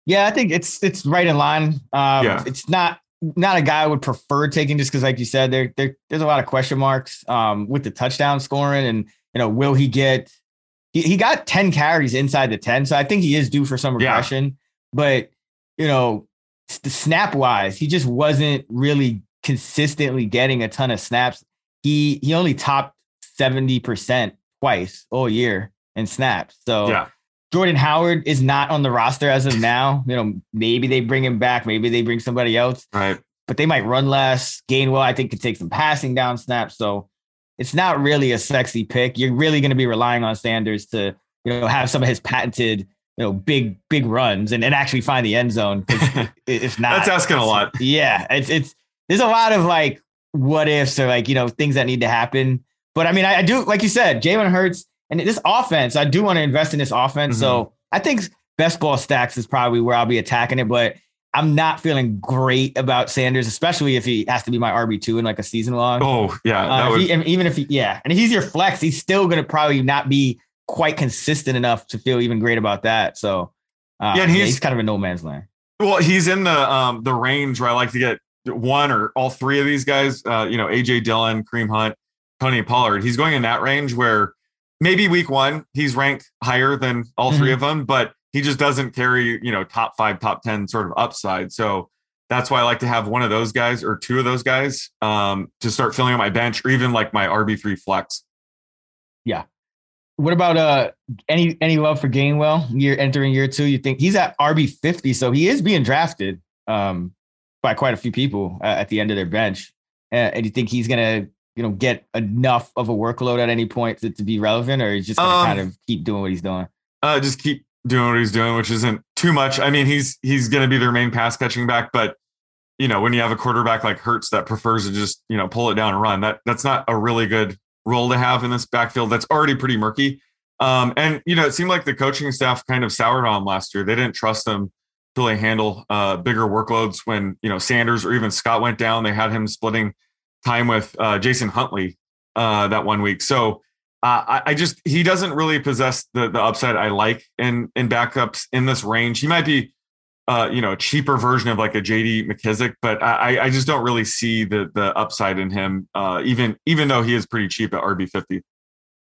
Yeah, I think it's it's right in line. Um, yeah. it's not not a guy I would prefer taking just because, like you said, there, there there's a lot of question marks um, with the touchdown scoring, and you know, will he get? He, he got ten carries inside the ten, so I think he is due for some regression. Yeah. But you know, the snap wise, he just wasn't really consistently getting a ton of snaps he he only topped 70% twice all year in snaps. So yeah. Jordan Howard is not on the roster as of now. You know, maybe they bring him back, maybe they bring somebody else. Right. But they might run less. Gainwell, I think, could take some passing down snaps. So it's not really a sexy pick. You're really going to be relying on Sanders to, you know, have some of his patented, you know, big, big runs and, and actually find the end zone. If not, that's asking a lot. Yeah. It's, it's, there's a lot of like what ifs or like, you know, things that need to happen. But I mean, I, I do, like you said, Jalen Hurts and this offense, I do want to invest in this offense. Mm-hmm. So I think best ball stacks is probably where I'll be attacking it. But I'm not feeling great about Sanders, especially if he has to be my RB2 in like a season long. Oh, yeah. Uh, would... he, even if he, yeah. And if he's your flex, he's still going to probably not be quite consistent enough to feel even great about that. So, uh, yeah, he's, yeah, he's kind of a no man's land. Well, he's in the um the range where I like to get one or all three of these guys, uh, you know, AJ Dillon, Kareem Hunt, Tony Pollard, he's going in that range where maybe week one he's ranked higher than all mm-hmm. three of them, but he just doesn't carry, you know, top five, top 10 sort of upside. So that's why I like to have one of those guys or two of those guys um, to start filling out my bench or even like my RB3 flex. Yeah. What about uh any any love for Gainwell? Year entering year two, you think he's at RB fifty, so he is being drafted. Um, by quite a few people uh, at the end of their bench. Uh, and do you think he's gonna, you know, get enough of a workload at any point to, to be relevant, or he's just gonna um, kind of keep doing what he's doing? Uh, just keep doing what he's doing, which isn't too much. I mean, he's he's gonna be their main pass catching back, but you know, when you have a quarterback like Hurts that prefers to just you know pull it down and run, that that's not a really good role to have in this backfield. That's already pretty murky. Um, and you know, it seemed like the coaching staff kind of soured on him last year. They didn't trust him really handle uh, bigger workloads when you know Sanders or even Scott went down. They had him splitting time with uh, Jason Huntley uh, that one week. So uh, I, I, just he doesn't really possess the the upside I like in in backups in this range. He might be uh, you know a cheaper version of like a JD McKissic, but I, I just don't really see the the upside in him. Uh, even even though he is pretty cheap at RB fifty.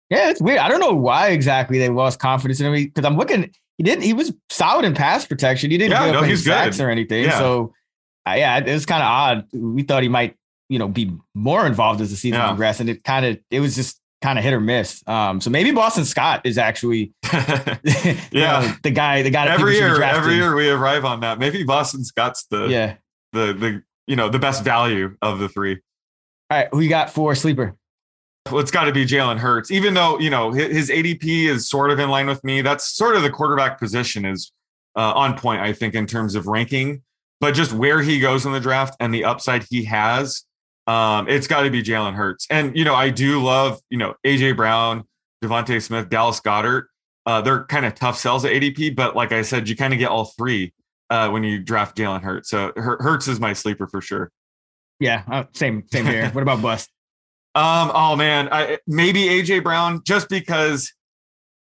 Yeah, it's weird. I don't know why exactly they lost confidence in him because I'm looking he didn't. He was solid in pass protection. He didn't yeah, no, he's sacks good. or anything. Yeah. So, uh, yeah, it was kind of odd. We thought he might, you know, be more involved as the season yeah. progressed, and it kind of it was just kind of hit or miss. Um, so maybe Boston Scott is actually, yeah, know, the guy. The guy every year. Every year we arrive on that. Maybe Boston Scott's the yeah the the you know the best value of the three. All right, who you got for sleeper? Well, it's got to be Jalen Hurts, even though, you know, his ADP is sort of in line with me. That's sort of the quarterback position is uh, on point, I think, in terms of ranking, but just where he goes in the draft and the upside he has, um, it's got to be Jalen Hurts. And, you know, I do love, you know, AJ Brown, DeVonta Smith, Dallas Goedert. uh, they're kind of tough sells at ADP, but like I said, you kind of get all three uh, when you draft Jalen Hurts. So Hur- Hurts is my sleeper for sure. Yeah, uh, same same here. what about bust? Um, oh man, I, maybe AJ Brown just because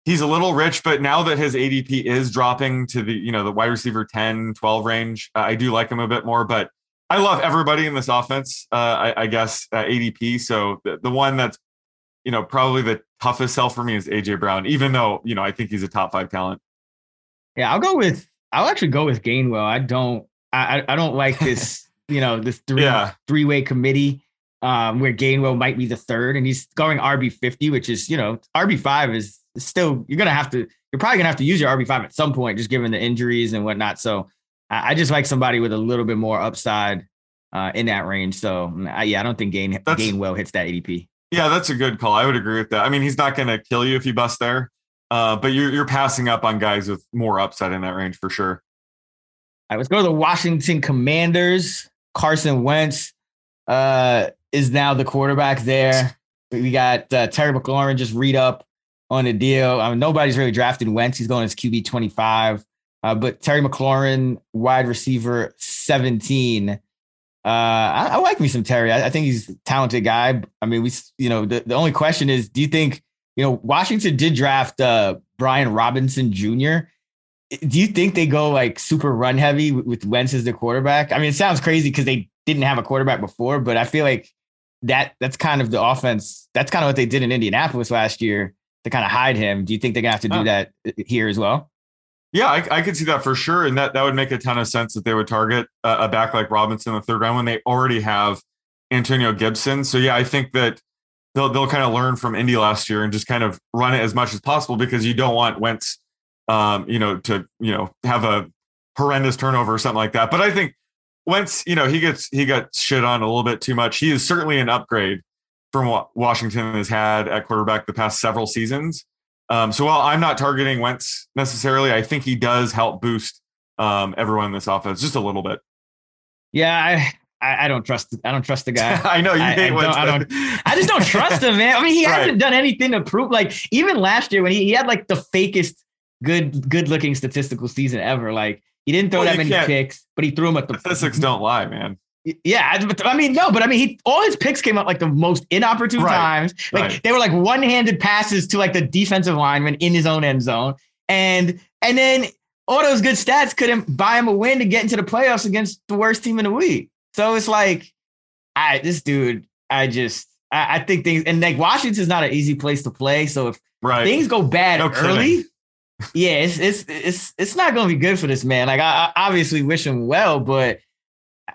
he's a little rich, but now that his ADP is dropping to the you know the wide receiver 10, 12 range, uh, I do like him a bit more. But I love everybody in this offense. Uh, I, I, guess uh, ADP. So the, the one that's you know probably the toughest sell for me is AJ Brown, even though you know I think he's a top five talent. Yeah, I'll go with I'll actually go with Gainwell. I don't I I don't like this you know this three yeah. three way committee um, where Gainwell might be the third, and he's going RB fifty, which is you know RB five is still you're gonna have to you're probably gonna have to use your RB five at some point, just given the injuries and whatnot. So I, I just like somebody with a little bit more upside uh, in that range. So I, yeah, I don't think Gain That's, Gainwell hits that ADP. Yeah, that's a good call. I would agree with that. I mean, he's not going to kill you if you bust there, uh, but you're you're passing up on guys with more upside in that range for sure. All right, let's go to the Washington Commanders. Carson Wentz uh, is now the quarterback there. We got uh, Terry McLaurin just read up on the deal. I mean, nobody's really drafted Wentz. He's going as QB 25. Uh, but Terry McLaurin, wide receiver 17. Uh, I, I, like me some Terry. I, I, think he's a talented guy. I mean, we, you know, the, the only question is, do you think, you know, Washington did draft uh, Brian Robinson Jr. Do you think they go like super run heavy with, with Wentz as the quarterback? I mean, it sounds crazy because they didn't have a quarterback before, but I feel like that that's kind of the offense. That's kind of what they did in Indianapolis last year to kind of hide him. Do you think they're gonna have to do that here as well? Yeah, I, I, could see that for sure, and that that would make a ton of sense that they would target a, a back like Robinson in the third round when they already have Antonio Gibson. So yeah, I think that they'll they'll kind of learn from Indy last year and just kind of run it as much as possible because you don't want Wentz, um, you know, to you know have a horrendous turnover or something like that. But I think Wentz, you know, he gets he got shit on a little bit too much. He is certainly an upgrade from what Washington has had at quarterback the past several seasons. Um, so while I'm not targeting Wentz necessarily, I think he does help boost um, everyone in this offense just a little bit. Yeah, I I, don't trust I don't trust the guy. I know you I, hate I Wentz. I, don't, I just don't trust him, man. I mean, he right. hasn't done anything to prove. Like even last year when he, he had like the fakest good good looking statistical season ever. Like he didn't throw well, that many picks, but he threw them at the statistics don't lie, man. Yeah, I mean, no, but I mean, he all his picks came up like the most inopportune right. times. Like right. they were like one-handed passes to like the defensive lineman in his own end zone, and and then all those good stats couldn't buy him a win to get into the playoffs against the worst team in the league. So it's like, I this dude, I just I, I think things and like Washington's not an easy place to play. So if right. things go bad no early, yeah, it's it's it's it's not gonna be good for this man. Like I, I obviously wish him well, but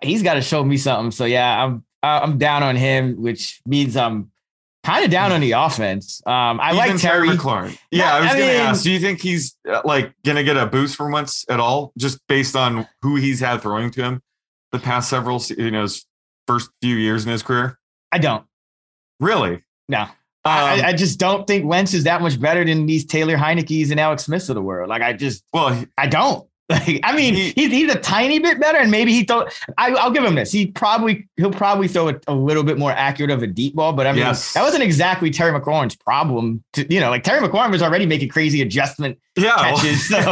he's got to show me something. So yeah, I'm I'm down on him, which means I'm kind of down on the offense. Um, I Even like Terry, McLaurin. Yeah, I was I gonna mean, ask. Do you think he's uh, like gonna get a boost from Wentz at all, just based on who he's had throwing to him the past several, you know, his first few years in his career? I don't. Really? No. Um, I, I, just don't think Wentz is that much better than these Taylor Heinicke's and Alex Smiths of the world. Like I just, well, I don't. Like, I mean, he, he's, he's a tiny bit better, and maybe he throw. I, will give him this. He probably he'll probably throw a, a, little bit more accurate of a deep ball, but I mean, yes. that wasn't exactly Terry McLaurin's problem. To, you know, like Terry McLaurin was already making crazy adjustment yeah, catches, so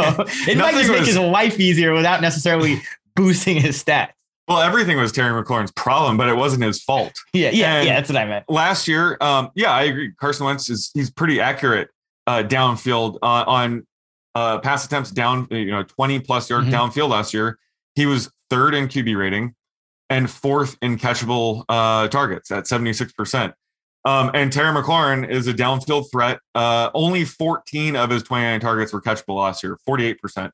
it might just was, make his life easier without necessarily boosting his stats. Well, everything was Terry McLaurin's problem, but it wasn't his fault. Yeah, yeah, and yeah. That's what I meant. Last year, um, yeah, I agree. Carson Wentz is he's pretty accurate uh, downfield uh, on uh, pass attempts down, you know, 20 plus yard mm-hmm. downfield last year. He was third in QB rating and fourth in catchable uh, targets at 76%. Um, and Terry McLaurin is a downfield threat. Uh, only 14 of his 29 targets were catchable last year, 48%.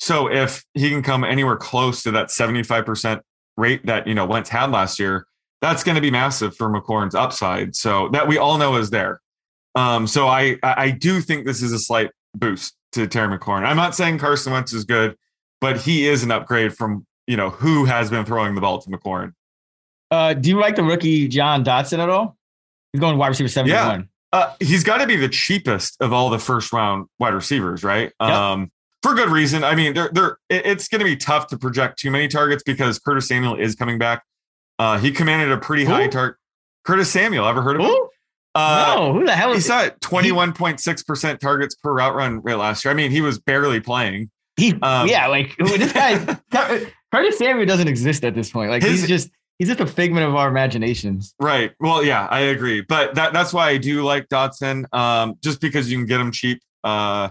So if he can come anywhere close to that 75% rate that, you know, Wentz had last year, that's going to be massive for McLaurin's upside. So that we all know is there. Um, so I I do think this is a slight boost to Terry McLaurin. I'm not saying Carson Wentz is good, but he is an upgrade from you know who has been throwing the ball to McLaurin. Uh, do you like the rookie Jahan Dotson at all? He's going wide receiver 71. Yeah. Uh, he's got to be the cheapest of all the first round wide receivers, right? Yep. Um, for good reason. I mean, they're, they're, it's going to be tough to project too many targets because Curtis Samuel is coming back. Uh, he commanded a pretty high target. Curtis Samuel, ever heard of Ooh. him? Uh, no, who the hell is he saw 21.6% targets per route run rate last year. I mean, he was barely playing. he? um, yeah, like this guy. Curtis Samuel doesn't exist at this point. Like His- he's just he's just a figment of our imaginations. Right. Well, yeah, I agree. But that that's why I do like Dotson, um, just because you can get him cheap. Uh,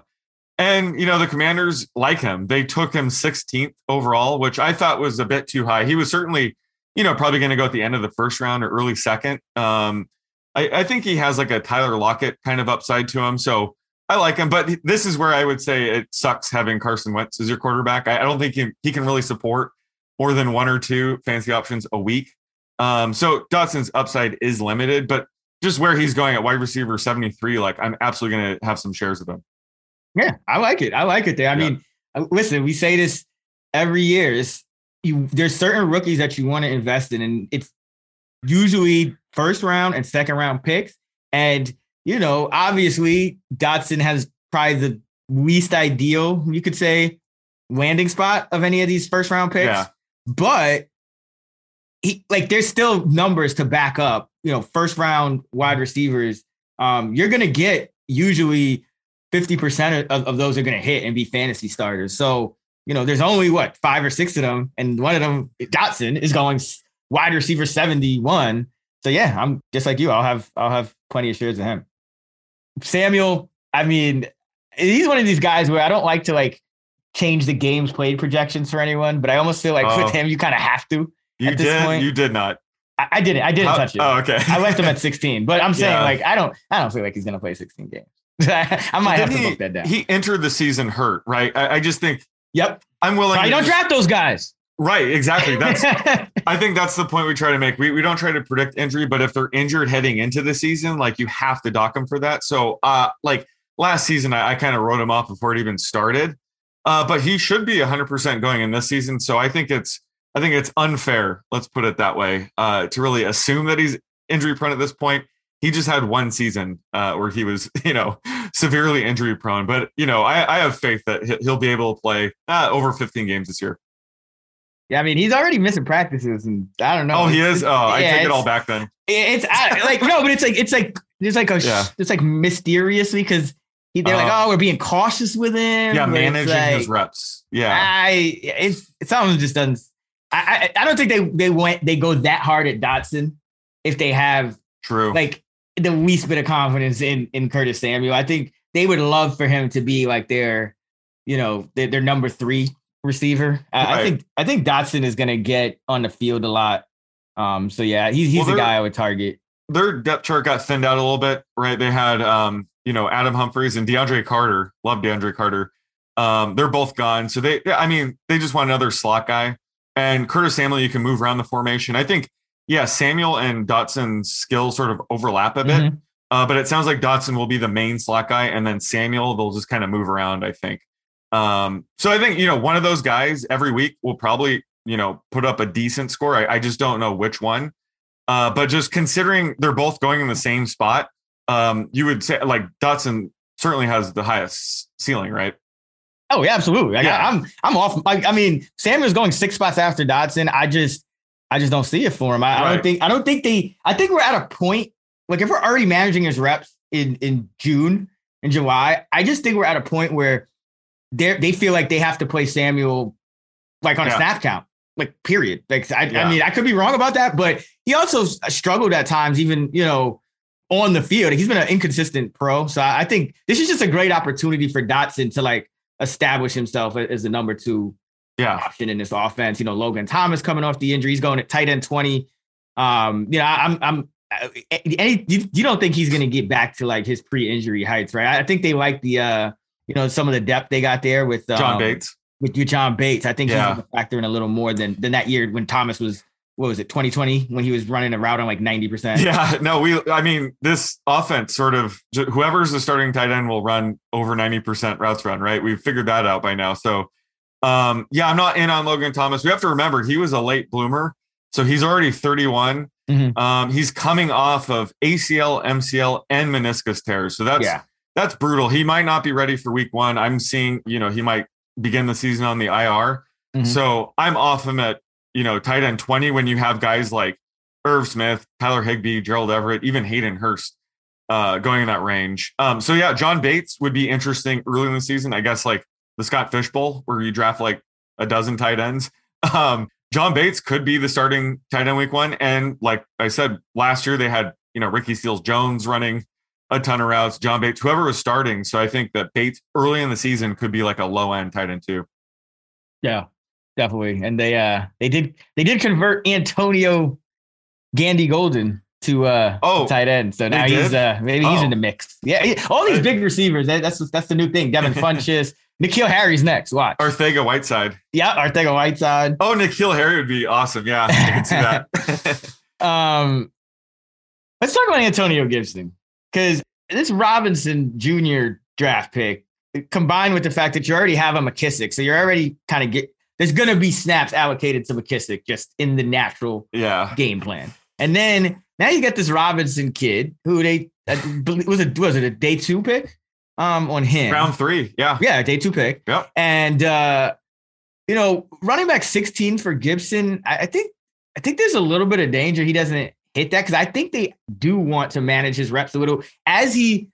and you know the Commanders like him. They took him 16th overall, which I thought was a bit too high. He was certainly, you know, probably going to go at the end of the first round or early second. Um, I, I think he has like a Tyler Lockett kind of upside to him, so I like him. But this is where I would say it sucks having Carson Wentz as your quarterback. I, I don't think he, he can really support more than one or two fancy options a week. Um, so Dotson's upside is limited, but just where he's going at wide receiver 73, like I'm absolutely going to have some shares of him. Yeah, I like it. I like it there. I Yeah. mean, uh, listen, we say this every year. Is you there's certain rookies that you want to invest in, and it's usually first round and second round picks. And you know, obviously, Dotson has probably the least ideal, you could say, landing spot of any of these first round picks. Yeah. But he like there's still numbers to back up, you know, first round wide receivers. Um, you're gonna get usually 50% of, of those are gonna hit and be fantasy starters. So, you know, there's only what five or six of them, and one of them, Dotson, is going wide receiver 71. So yeah, I'm just like you. I'll have I'll have plenty of shares of him. Samuel, I mean, he's one of these guys where I don't like to like change the games played projections for anyone, but I almost feel like Oh. with him, you kind of have to. You At this did. point- you did not. I, I didn't. I didn't How- touch it. Oh, okay. I left him at 16, but I'm saying Yeah. like I don't. I don't feel like he's gonna play 16 games. I might have to he, book that down. He entered the season hurt, right? I, I just think yep. I'm willing. I don't just- draft those guys? Right, exactly. That's I think that's the point we try to make. We, we don't try to predict injury, but if they're injured heading into the season, like you have to dock them for that. So, uh, like last season, I, I kind of wrote him off before it even started. Uh, but he should be 100% going in this season. So I think it's I think it's unfair. Let's put it that way. Uh, to really assume that he's injury prone at this point. He just had one season uh, where he was, you know, severely injury prone. But you know, I, I have faith that he- he'll be able to play uh, over 15 games this year. yeah, I mean he's already missing practices, and I don't know. Oh, he is. Oh, I yeah, take it all back then. It's I, like no, but it's like it's like it's like a sh- Yeah. it's like mysteriously because they're like Uh, oh we're being cautious with him. Yeah, managing his reps. Yeah. I it's it's something just doesn't. I, I I don't think they they went they go that hard at Dotson if they have True. like the least bit of confidence in in Curtis Samuel. I think they would love for him to be like their, you know, their, their number three receiver. I, I think I think Dotson is going to get on the field a lot. Um, so yeah, he's he's Well, the guy I would target. Their depth chart got thinned out a little bit, right? They had um, you know, Adam Humphries and DeAndre Carter. Love DeAndre Carter. Um, they're both gone. So they I mean, they just want another slot guy. And Curtis Samuel, you can move around the formation. I think, yeah, Samuel and Dotson's skills sort of overlap a bit. Mhm. Uh, but it sounds like Dotson will be the main slot guy, and then Samuel they'll just kind of move around. I think. Um, so I think you know one of those guys every week will probably you know put up a decent score. I, I just don't know which one. Uh, but just considering they're both going in the same spot, um, you would say like Dotson certainly has the highest ceiling, right? Oh yeah, absolutely. Like, Yeah. I'm I'm off. Like, I mean, Samuel's going six spots after Dotson. I just I just don't see it for him. I, I don't think I don't think they. I think we're at a point. Like if we're already managing his reps in in June and July, I just think we're at a point where they they feel like they have to play Samuel like on a snap count. Like period. Like I, Yeah. I mean, I could be wrong about that, but he also struggled at times, even you know, on the field. He's been an inconsistent pro. So I I think this is just a great opportunity for Dotson to like establish himself as the number two Yeah, option in this offense. You know, Logan Thomas coming off the injury, he's going at tight end 20. Um, you know, I'm I'm any you, you don't think he's gonna get back to like his pre-injury heights, right? I think they like the uh, you know, some of the depth they got there with um, John Bates. with you, John Bates. I think Yeah. he's gonna factor in a little more than than that year when Thomas was what was it, 2020, when he was running a route on like 90%. Yeah, no, we. I mean, this offense sort of whoever's the starting tight end will run over ninety percent routes run. Right, we've figured that out by now. So, um, yeah, I'm not in on Logan Thomas. We have to remember he was a late bloomer, so he's already 31. Mhm. Um, he's coming off of ACL, MCL, and meniscus tears. So that's Yeah. that's brutal. He might not be ready for week one. I'm seeing, you know, he might begin the season on the IR. Mhm. So I'm off him at, you know, tight end 20 when you have guys like Irv Smith, Tyler Higbee, Gerald Everett, even Hayden Hurst. uh, going in that range. Um, so yeah, John Bates would be interesting early in the season. I guess like the Scott Fish Bowl, where you draft like a dozen tight ends. Um, John Bates could be the starting tight end week one. And like I said, last year they had, you know, Ricky Seals Jones running a ton of routes, John Bates, whoever was starting. So I think that Bates early in the season could be like a low end tight end too. Yeah, definitely. And they uh they did they did convert Antonio Gandy Golden to uh oh tight end. So now he's uh maybe he's oh. in the mix. Yeah, all these big receivers. That, that's that's the new thing. Devin Funches. N'Keal Harry's next. Watch. Arcega-Whiteside. Yeah, Arcega-Whiteside. Oh, N'Keal Harry would be awesome. Yeah, I can see that. um, let's talk about Antonio Gibson because this Robinson Jr. draft pick, combined with the fact that you already have a McKissic, so you're already kind of get. There's going to be snaps allocated to McKissic just in the natural yeah. game plan, and then now you got this Robinson kid who they uh, was it was it a day two pick um on him. Round three yeah. Yeah day two pick. Yep. And uh you know running back 16 for Gibson I, I think I think there's a little bit of danger he doesn't hit that because I think they do want to manage his reps a little. As he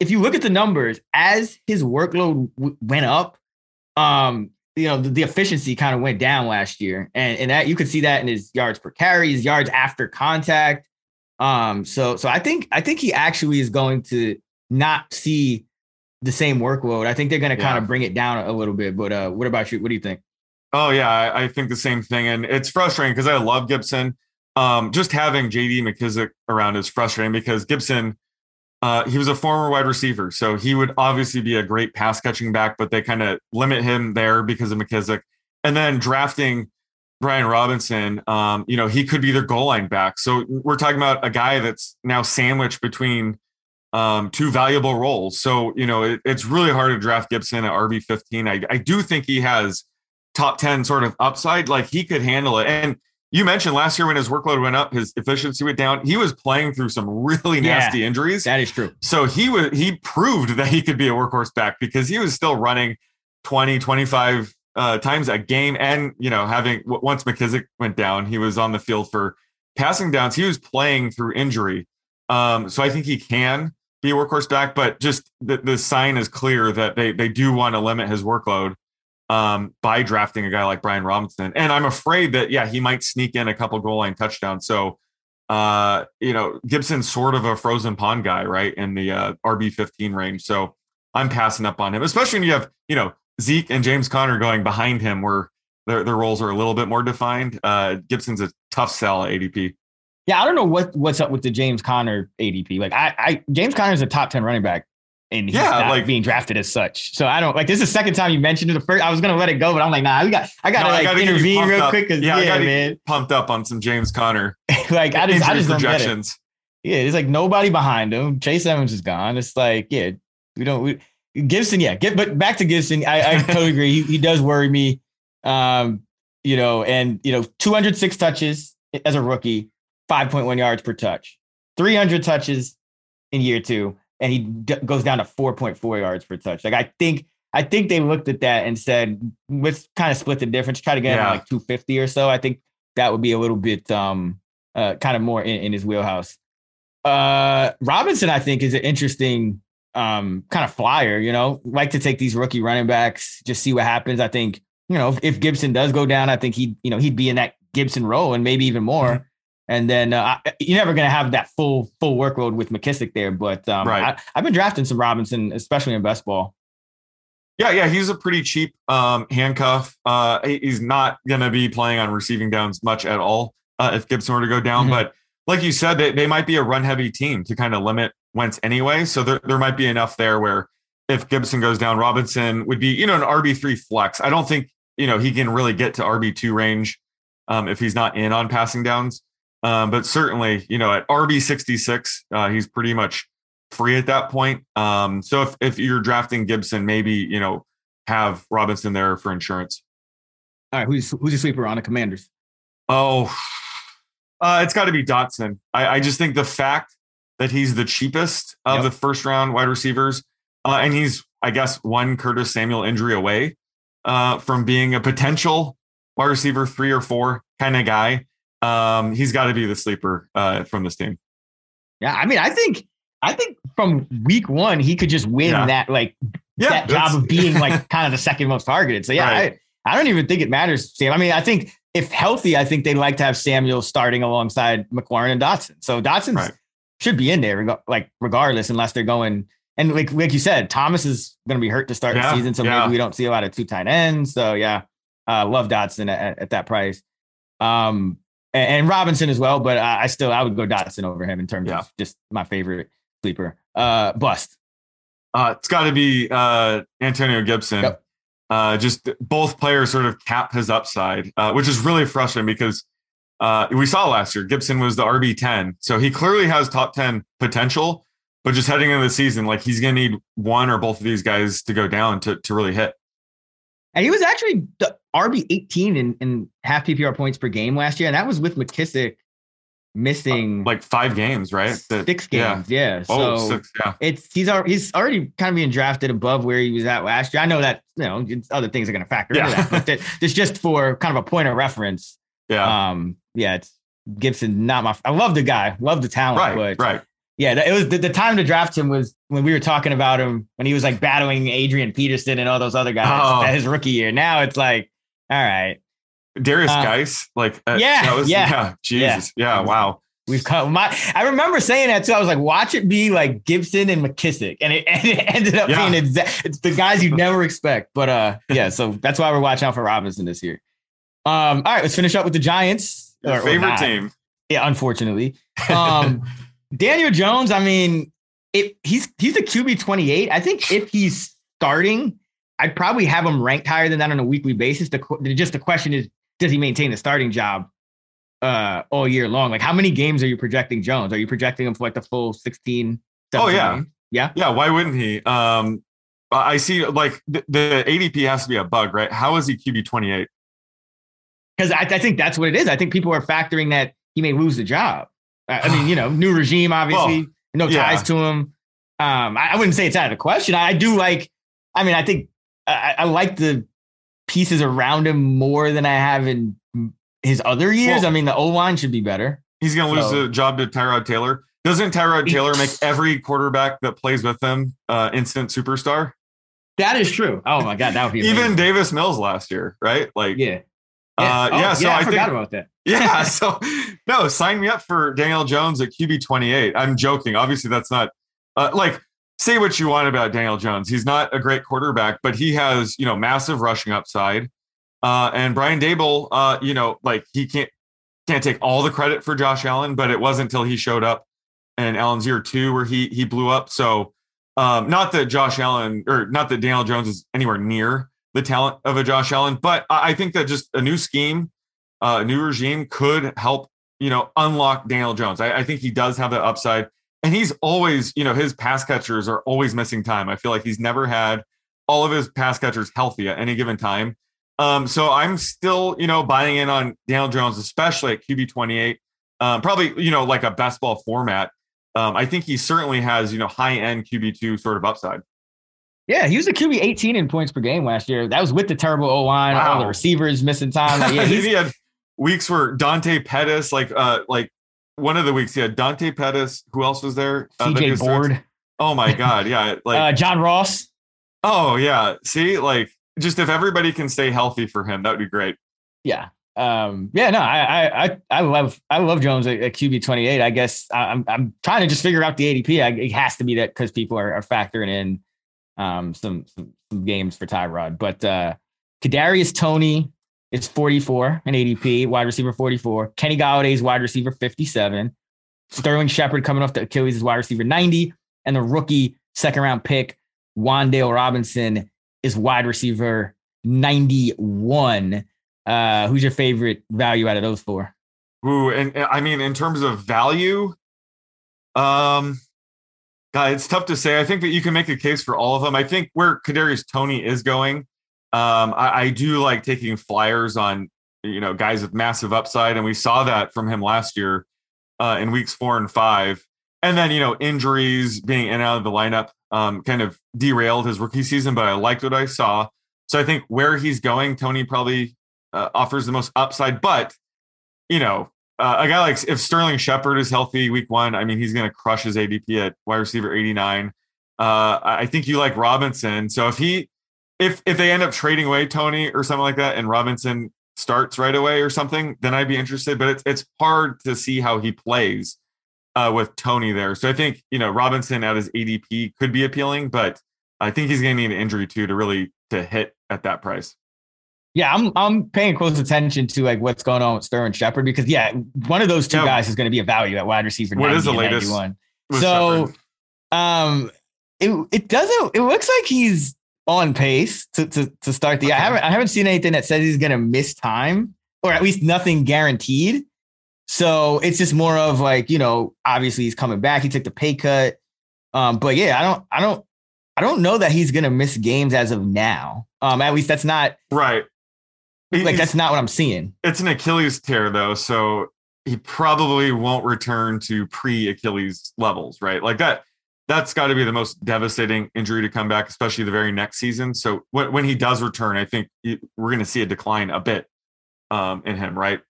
if you look at the numbers as his workload w- went up um you know the, the efficiency kind of went down last year. And and that you could see that in his yards per carry his yards after contact. Um so so I think I think he actually is going to not see the same workload. I think they're going to kind of bring it down a little bit. But uh, what about you? What do you think? Oh yeah, I, I think the same thing, and it's frustrating because I love Gibson. Um, just having JD McKissic around is frustrating because Gibson, uh, he was a former wide receiver, so he would obviously be a great pass catching back, but they kind of limit him there because of McKissic. And then drafting Brian Robinson, um, you know, he could be their goal line back. So we're talking about a guy that's now sandwiched between um, two valuable roles. So, you know, it, it's really hard to draft Gibson at RB 15. I, I do think he has top 10 sort of upside. Like he could handle it. And you mentioned last year when his workload went up, his efficiency went down. He was playing through some really Yeah. nasty injuries. That is true. So he was he proved that he could be a workhorse back because he was still running 20, 25 uh, times a game. And, you know, having once McKissic went down, he was on the field for passing downs. He was playing through injury. Um, so I think he can be a workhorse back, but just the, the sign is clear that they they do want to limit his workload um, by drafting a guy like Brian Robinson. And I'm afraid that, yeah, he might sneak in a couple goal line touchdowns. So, uh, you know, Gibson's sort of a frozen pond guy, right? In the uh, RB 15 range. So I'm passing up on him, especially when you have, you know, Zeke and James Conner going behind him where their, their roles are a little bit more defined. Uh, Gibson's a tough sell at ADP. Yeah, I don't know what what's up with the James Conner ADP. Like I, I James Conner is a top ten running back, and he's Yeah, not like- being drafted as such. So I don't like this is the second time you mentioned it. The first I was gonna let it go, but I'm like, nah, we got I gotta No, I like gotta intervene real up. quick because Yeah, yeah, I man. Pumped up on some James Conner. like I just I just don't get it. projections. Yeah, it's like nobody behind him. Chase Edmonds is gone. It's like, yeah, we don't. We, Gibson, yeah, get but back to Gibson. I, I totally agree. He, he does worry me. Um, you know, and you know, 206 touches as a rookie, 5.1 yards per touch, 300 touches in year two, and he d- goes down to 4.4 yards per touch. Like I think, I think they looked at that and said, let's kind of split the difference, try to get him like 250 or so. I think that would be a little bit, um, uh, kind of more in, in his wheelhouse. Uh, Robinson, I think, is an interesting um, kind of flyer. You know, like to take these rookie running backs, just see what happens. I think you know if, if Gibson does go down, I think he you know he'd be in that Gibson role and maybe even more. Mm-hmm. And then uh, you're never going to have that full full workload with McKissic there, but um, Right. I, I've been drafting some Robinson, especially in best ball. Yeah, yeah, he's a pretty cheap um, handcuff. Uh, he's not going to be playing on receiving downs much at all uh, if Gibson were to go down. Mhm. But like you said, they, they might be a run heavy team to kind of limit Wentz anyway. So there, there might be enough there where if Gibson goes down, Robinson would be, you know, an RB3 flex. I don't think, you know, he can really get to RB2 range um, if he's not in on passing downs. Um, but certainly, you know, at RB66, uh, he's pretty much free at that point. Um, so if, if you're drafting Gibson, maybe, you know, have Robinson there for insurance. All right, who's who's your sleeper on the Commanders? Oh, uh, it's got to be Dotson. I, I just think the fact that he's the cheapest of Yep. the first round wide receivers, uh, and he's, I guess, one Curtis Samuel injury away uh, from being a potential wide receiver three or four kind of guy. Um, he's got to be the sleeper uh, from this team. Yeah, I mean, I think I think from week one he could just win Yeah. that like Yeah, that job of being like kind of the second most targeted. So yeah, Right. I, I don't even think it matters, Sam. I mean, I think if healthy, I think they'd like to have Samuel starting alongside McLaurin and Dotson. So Dotson Right. should be in there, like regardless, unless they're going. And like like you said, Thomas is going to be hurt to start Yeah, the season, so yeah. maybe we don't see a lot of two tight ends. So yeah, uh, love Dotson at, at that price. Um, and, Robinson as well, but I, I still I would go Dotson over him in terms Yeah. of just my favorite sleeper. Uh, bust. Uh, it's got to be uh, Antonio Gibson. Yep. Uh, just both players sort of cap his upside, uh, which is really frustrating because uh, we saw last year Gibson was the RB ten, so he clearly has top ten potential. But just heading into the season, like he's going to need one or both of these guys to go down to to really hit. And he was actually the RB 18 in, in half PPR points per game last year. And that was with McKissic missing Like five games, right? That- six yeah. games. Yeah. Oh, So six, yeah. it's he's already he's already kind of being drafted above where he was at last year. I know that you know other things are going to factor into Yeah. that, but that, it's just for kind of a point of reference. Yeah. Um, yeah, it's Gibson. Not my. I love the guy, love the talent, right. but Right. yeah, it was the, the time to draft him was when we were talking about him when he was like battling Adrian Peterson and all those other guys Oh. at his rookie year. Now it's like, all right, Darius Uh, Geis, like uh, yeah, that was, yeah, Jesus, yeah, wow. we've cut my. I remember saying that too. I was like, watch it be like Gibson and McKissic, and it, and it ended up Yeah. being exa- it's the guys you never expect. But uh, yeah, so that's why we're watching out for Robinson this year. Um, all right, let's finish up with the Giants. Your Or- or favorite not. team. Yeah, unfortunately. Um, Daniel Jones, I mean, if he's he's a QB 28. I think if he's starting, I'd probably have him ranked higher than that on a weekly basis. The just the question is, does he maintain the starting job uh all year long? Like how many games are you projecting Jones? Are you projecting him for like the full 16? Oh, yeah. games? Yeah. Yeah, why wouldn't he? Um, I see. Like the, the ADP has to be a bug, right? How is he QB twenty eight? Because I, I think that's what it is. I think people are factoring that he may lose the job. I mean, you know, new regime, obviously, no yeah. ties to him. Um, I, I wouldn't say it's out of the question. I, I do like. I mean, I think I, I like the pieces around him more than I have in his other years. Well- I mean, the O line should be better. He's going to lose the job to Tyrod Taylor. Doesn't Tyrod Taylor make every quarterback that plays with him uh, instant superstar? That is true. Oh my god, that would be Even amazing. Davis Mills last year, right? Like, yeah. Uh, Oh, yeah, so I forgot think- about that. yeah. So, no, sign me up for Daniel Jones at QB 28. I'm joking. Obviously, that's not uh, like say what you want about Daniel Jones. He's not a great quarterback, but he has, you know, massive rushing upside. Uh, and Brian Daboll, uh, you know, like he can't can't take all the credit for Josh Allen, but it wasn't until he showed up in Allen's year two where he he blew up. So, um, not that Josh Allen or not that Daniel Jones is anywhere near the talent of a Josh Allen, but I think that just a new scheme, uh, a new regime could help, you know, unlock Daniel Jones. I, I think he does have the upside. And he's always, you know, his pass catchers are always missing time. I feel like he's never had all of his pass catchers healthy at any given time. Um, so I'm still, you know, buying in on Daniel Jones, especially at QB 28. Um, probably, you know, like a best ball format. Um, I think he certainly has, you know, high end QB2 sort of upside. Yeah, he was a QB 18 in points per game last year. That was with the terrible O line, all the receivers missing time. Like, yeah, he had weeks where Dante Pettis, like, uh, like one of the weeks yeah, Dante Pettis. Who else was there? Uh, CJ Board, Oh my God. Yeah. Like, uh, John Ross. oh yeah. See, like, just if everybody can stay healthy for him, that would be great. Yeah. Um, yeah, no, I, I, I, love, I love Jones at, at QB 28. I guess I'm, I'm trying to just figure out the ADP. I, it has to be that because people are, are factoring in um, some, some, some games for Tyrod. But uh, Kadarius Toney is 44 in ADP, wide receiver 44. Kenny Golladay is wide receiver 57. Sterling Shepard coming off the Achilles is wide receiver 90. And the rookie second round pick, Wan'Dale Robinson, is wide receiver 91. Uh, who's your favorite value out of those four? Ooh, and and I mean, in terms of value, um, God, it's tough to say. I think that you can make a case for all of them. I think where Kadarius Toney is going, um, I, I do like taking flyers on you know guys with massive upside, and we saw that from him last year uh, in weeks four and five. And then you know injuries being in and out of the lineup um, kind of derailed his rookie season, but I liked what I saw. So I think where he's going, Toney probably uh, offers the most upside, but you know, uh, a guy like if Sterling Shepard is healthy week one, I mean, he's going to crush his ADP at wide receiver 89. Uh, I think you like Robinson. So if he, if if they end up trading away Toney or something like that, and Robinson starts right away or something, then I'd be interested. But it's it's hard to see how he plays uh, with Toney there. So I think you know Robinson at his ADP could be appealing, but I think he's going to need an injury too to really to hit at that price. Yeah, I'm I'm paying close attention to like what's going on with Sterling Shepard because yeah, one of those two Yeah. guys is going to be a value at wide receiver. What 90 is the latest 91. with So, um, it it doesn't. It looks like he's on pace to to to start the. I haven't I haven't seen anything that says he's going to miss time or at least nothing guaranteed. So it's just more of like you know, obviously he's coming back. He took the pay cut, um, but yeah, I don't I don't I don't know that he's going to miss games as of now. Um, at least that's not right. like that's not what I'm seeing. it's an Achilles tear though, so he probably won't return to pre-Achilles levels, right? Like that. That's got to be the most devastating injury to come back, especially the very next season. So when, when he does return, I think we're going to see a decline a bit um, in him, right?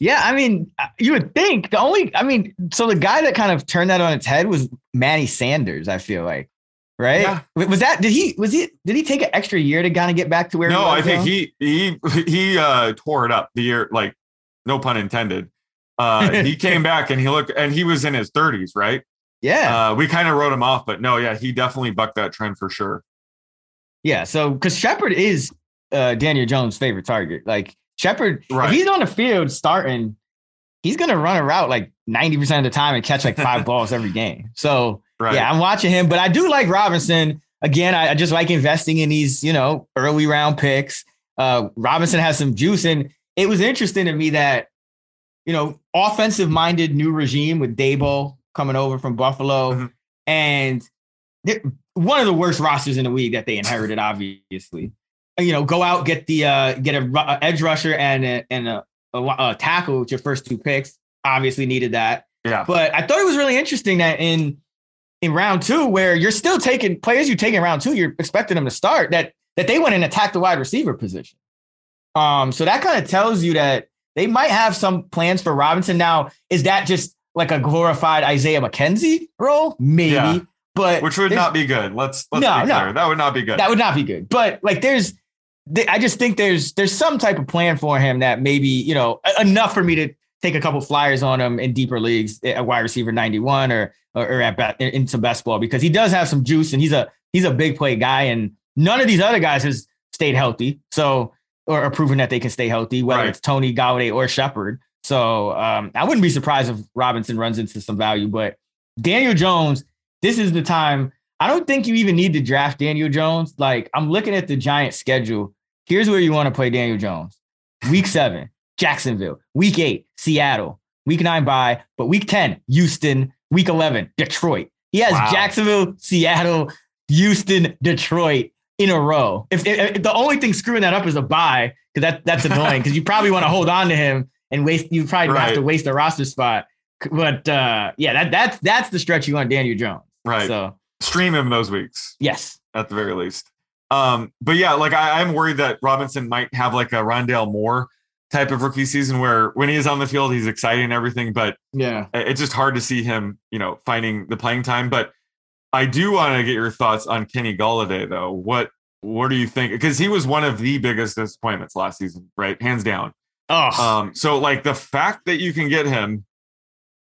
Yeah, I mean, uh, you would think the only, I mean, so the guy that kind of turned that on its head was Manny Sanders. I feel like, right? Yeah. Was that did he was he did he take an extra year to kind of get back to where? No, he was, I think he he he uh, tore it up the year, like no pun intended. Uh, he came back and he looked, and he was in his 30s, right? Yeah, Uh, we kind of wrote him off, but no, yeah, he definitely bucked that trend for sure. yeah. So because Shepard is uh, Daniel Jones' favorite target. Like Shepard, Right. if he's on the field starting, he's gonna run a route like ninety percent of the time and catch like five balls every game. So Right. Yeah, I'm watching him, but I do like Robinson. Again, I, I just like investing in these, you know, early round picks. Uh, Robinson has some juice, and it was interesting to me that, you know, offensive minded new regime with Daboll coming over from Buffalo, Mhm. and one of the worst rosters in the league that they inherited, obviously. You know, go out get the uh, get a, a edge rusher and a, and a, a, a tackle with your first two picks. Obviously needed that. yeah. But I thought it was really interesting that in in round two, where you're still taking players you take in round two, you're expecting them to start that that they went and attacked the wide receiver position. Um, so that kind of tells you that they might have some plans for Robinson. Now, is that just like a glorified Isaiah McKenzie role? Maybe, Yeah. but Which would not be good. Let's let's No, be no. clear. That would not be good. that would not be good. But like, there's, I just think there's there's some type of plan for him that maybe you know enough for me to take a couple flyers on him in deeper leagues eh, at wide receiver 91 or or, or at bat, in, in some best ball because he does have some juice and he's a he's a big play guy and none of these other guys has stayed healthy. So or, or proven that they can stay healthy, whether Right. it's Tony Golladay or Shepard. So um, I wouldn't be surprised if Robinson runs into some value, but Daniel Jones, this is the time. I don't think you even need to draft Daniel Jones. Like I'm looking at the Giants schedule. Here's where you want to play Daniel Jones. Week seven, Jacksonville. Week eight, Seattle. Week nine, bye. But week 10, Houston. Week 11, Detroit. He has Wow. Jacksonville, Seattle, Houston, Detroit in a row. If, if- if the only thing screwing that up is a bye, because that, that's annoying because you probably want to hold on to him and waste, you probably have to waste a roster spot. But uh, yeah, that, that's that's the stretch you want Daniel Jones. right. So Stream him those weeks yes. at the very least. Um, but yeah, like I, I'm worried that Robinson might have like a Rondale Moore type of rookie season where when he is on the field, he's exciting and everything, but Yeah. it's just hard to see him, you know, finding the playing time. But I do want to get your thoughts on Kenny Golladay, though. What what do you think? Because he was one of the biggest disappointments last season, right? Hands down. Oh, Um, so like the fact that you can get him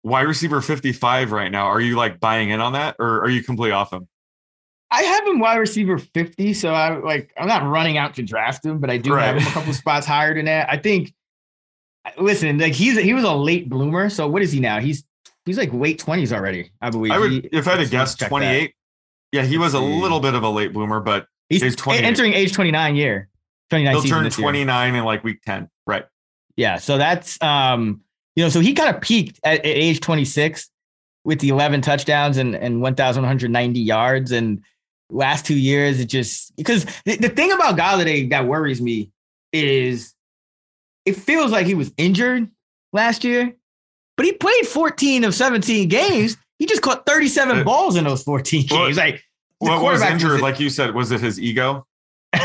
wide receiver 55 right now, are you like buying in on that or are you completely off him? I have him wide receiver 50, so I like I'm not running out to draft him, but I do have him a couple spots higher than that. I think listen, like he's he was a late bloomer. So what is he now? He's he's like late 20s already, I believe. I would He- if I had to guess let's check that. 28. Yeah, he was a little bit of a late bloomer, but He's, he's 28. entering age 29 year. 29 he'll turn this year. 29 in like week 10. Yeah, so that's um, you know, so he kind of peaked at, at age 26 with the 11 touchdowns and and 1,190 yards, and last two years it just because the, the thing about Golladay that worries me is it feels like he was injured last year, but he played 14 of 17 games. He just caught 37 Uh, balls in those 14 well, games. Like What was injured, like you said, was it his ego?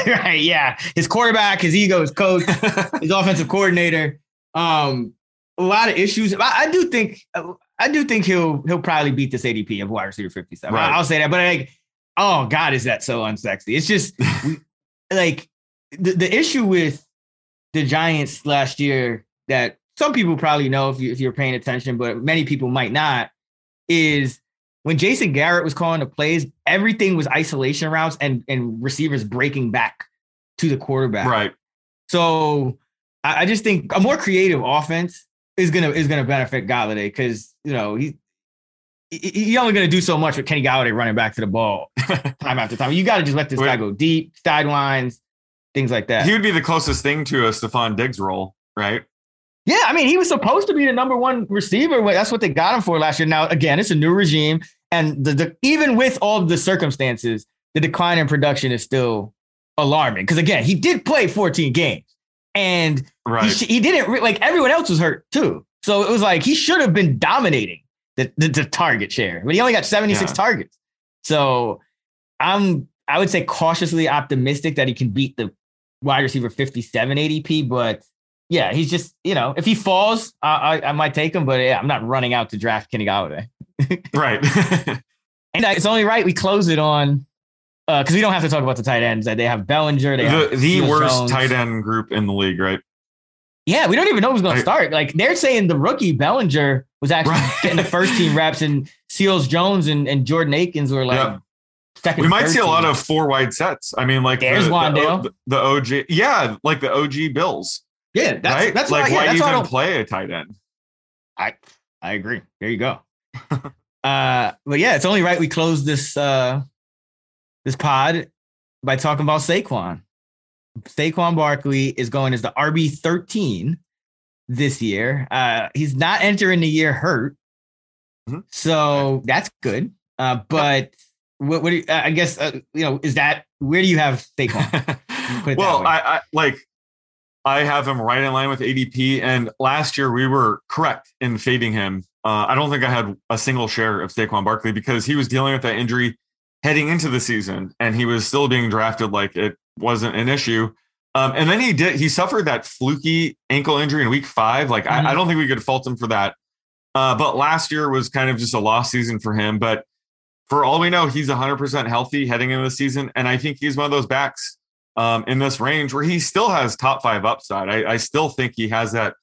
right, yeah, his quarterback, his ego, his coach, his offensive coordinator. Um, a lot of issues. I, I do think I do think he'll he'll probably beat this ADP of wide receiver 57. Right. I'll say that, but like, oh God, is that so unsexy? It's just we, like the, the issue with the Giants last year that some people probably know if you if you're paying attention, but many people might not, is when Jason Garrett was calling the plays, everything was isolation routes and and receivers breaking back to the quarterback. Right. So I, I just think a more creative offense is gonna is gonna benefit Golladay because you know he. He's only going to do so much with Kenny Golladay running back to the ball time after time. You got to just let this guy go deep, sidelines, things like that. He would be the closest thing to a Stefon Diggs role, right? Yeah, I mean, he was supposed to be the number one receiver. That's what they got him for last year. Now, again, it's a new regime, and the, the even with all the circumstances, the decline in production is still alarming. Because again, he did play 14 games, and he, Right. sh- he didn't re- like everyone else was hurt too. So it was like he should have been dominating the, the, the target share, but he only got 76 Yeah. targets. So I'm I would say cautiously optimistic that he can beat the wide receiver 57 ADP, but yeah, he's just you know if he falls, I I, I might take him, but yeah, I'm not running out to draft Kenny Golladay. right. And uh, it's only right we close it on uh, because we don't have to talk about the tight ends. that They have Bellinger. They have the the worst Jones. tight end group in the league, right? Yeah, we don't even know who's going to start. Like they're saying the rookie Bellinger was actually Right. getting the first team reps, and Seals Jones and, and Jordan Akins were like Yeah. second. We might see a lot of four wide sets. I mean, like There's the, the, Wan'Dale. O- the OG, yeah, like the OG Bills, yeah. That's right? that's like why, yeah, why that's why even don't- play a tight end? I I agree. There you go. uh, but yeah, it's only right we close this uh this pod by talking about Saquon. Saquon Barkley is going as the RB thirteen this year. Uh, he's not entering the year hurt, Mhm. so that's good. Uh, but what, what do you, I guess uh, you know is that where do you have Saquon? put it that well. I, I like I have him right in line with ADP, and last year we were correct in fading him. Uh, I don't think I had a single share of Saquon Barkley because he was dealing with that injury heading into the season, and he was still being drafted like it wasn't an issue. Um, and then he did he suffered that fluky ankle injury in week five. Like Mhm. I, I don't think we could fault him for that. Uh, but last year was kind of just a lost season for him. But for all we know, he's 100% healthy heading into the season, and I think he's one of those backs um, in this range where he still has top five upside. I, I still think he has that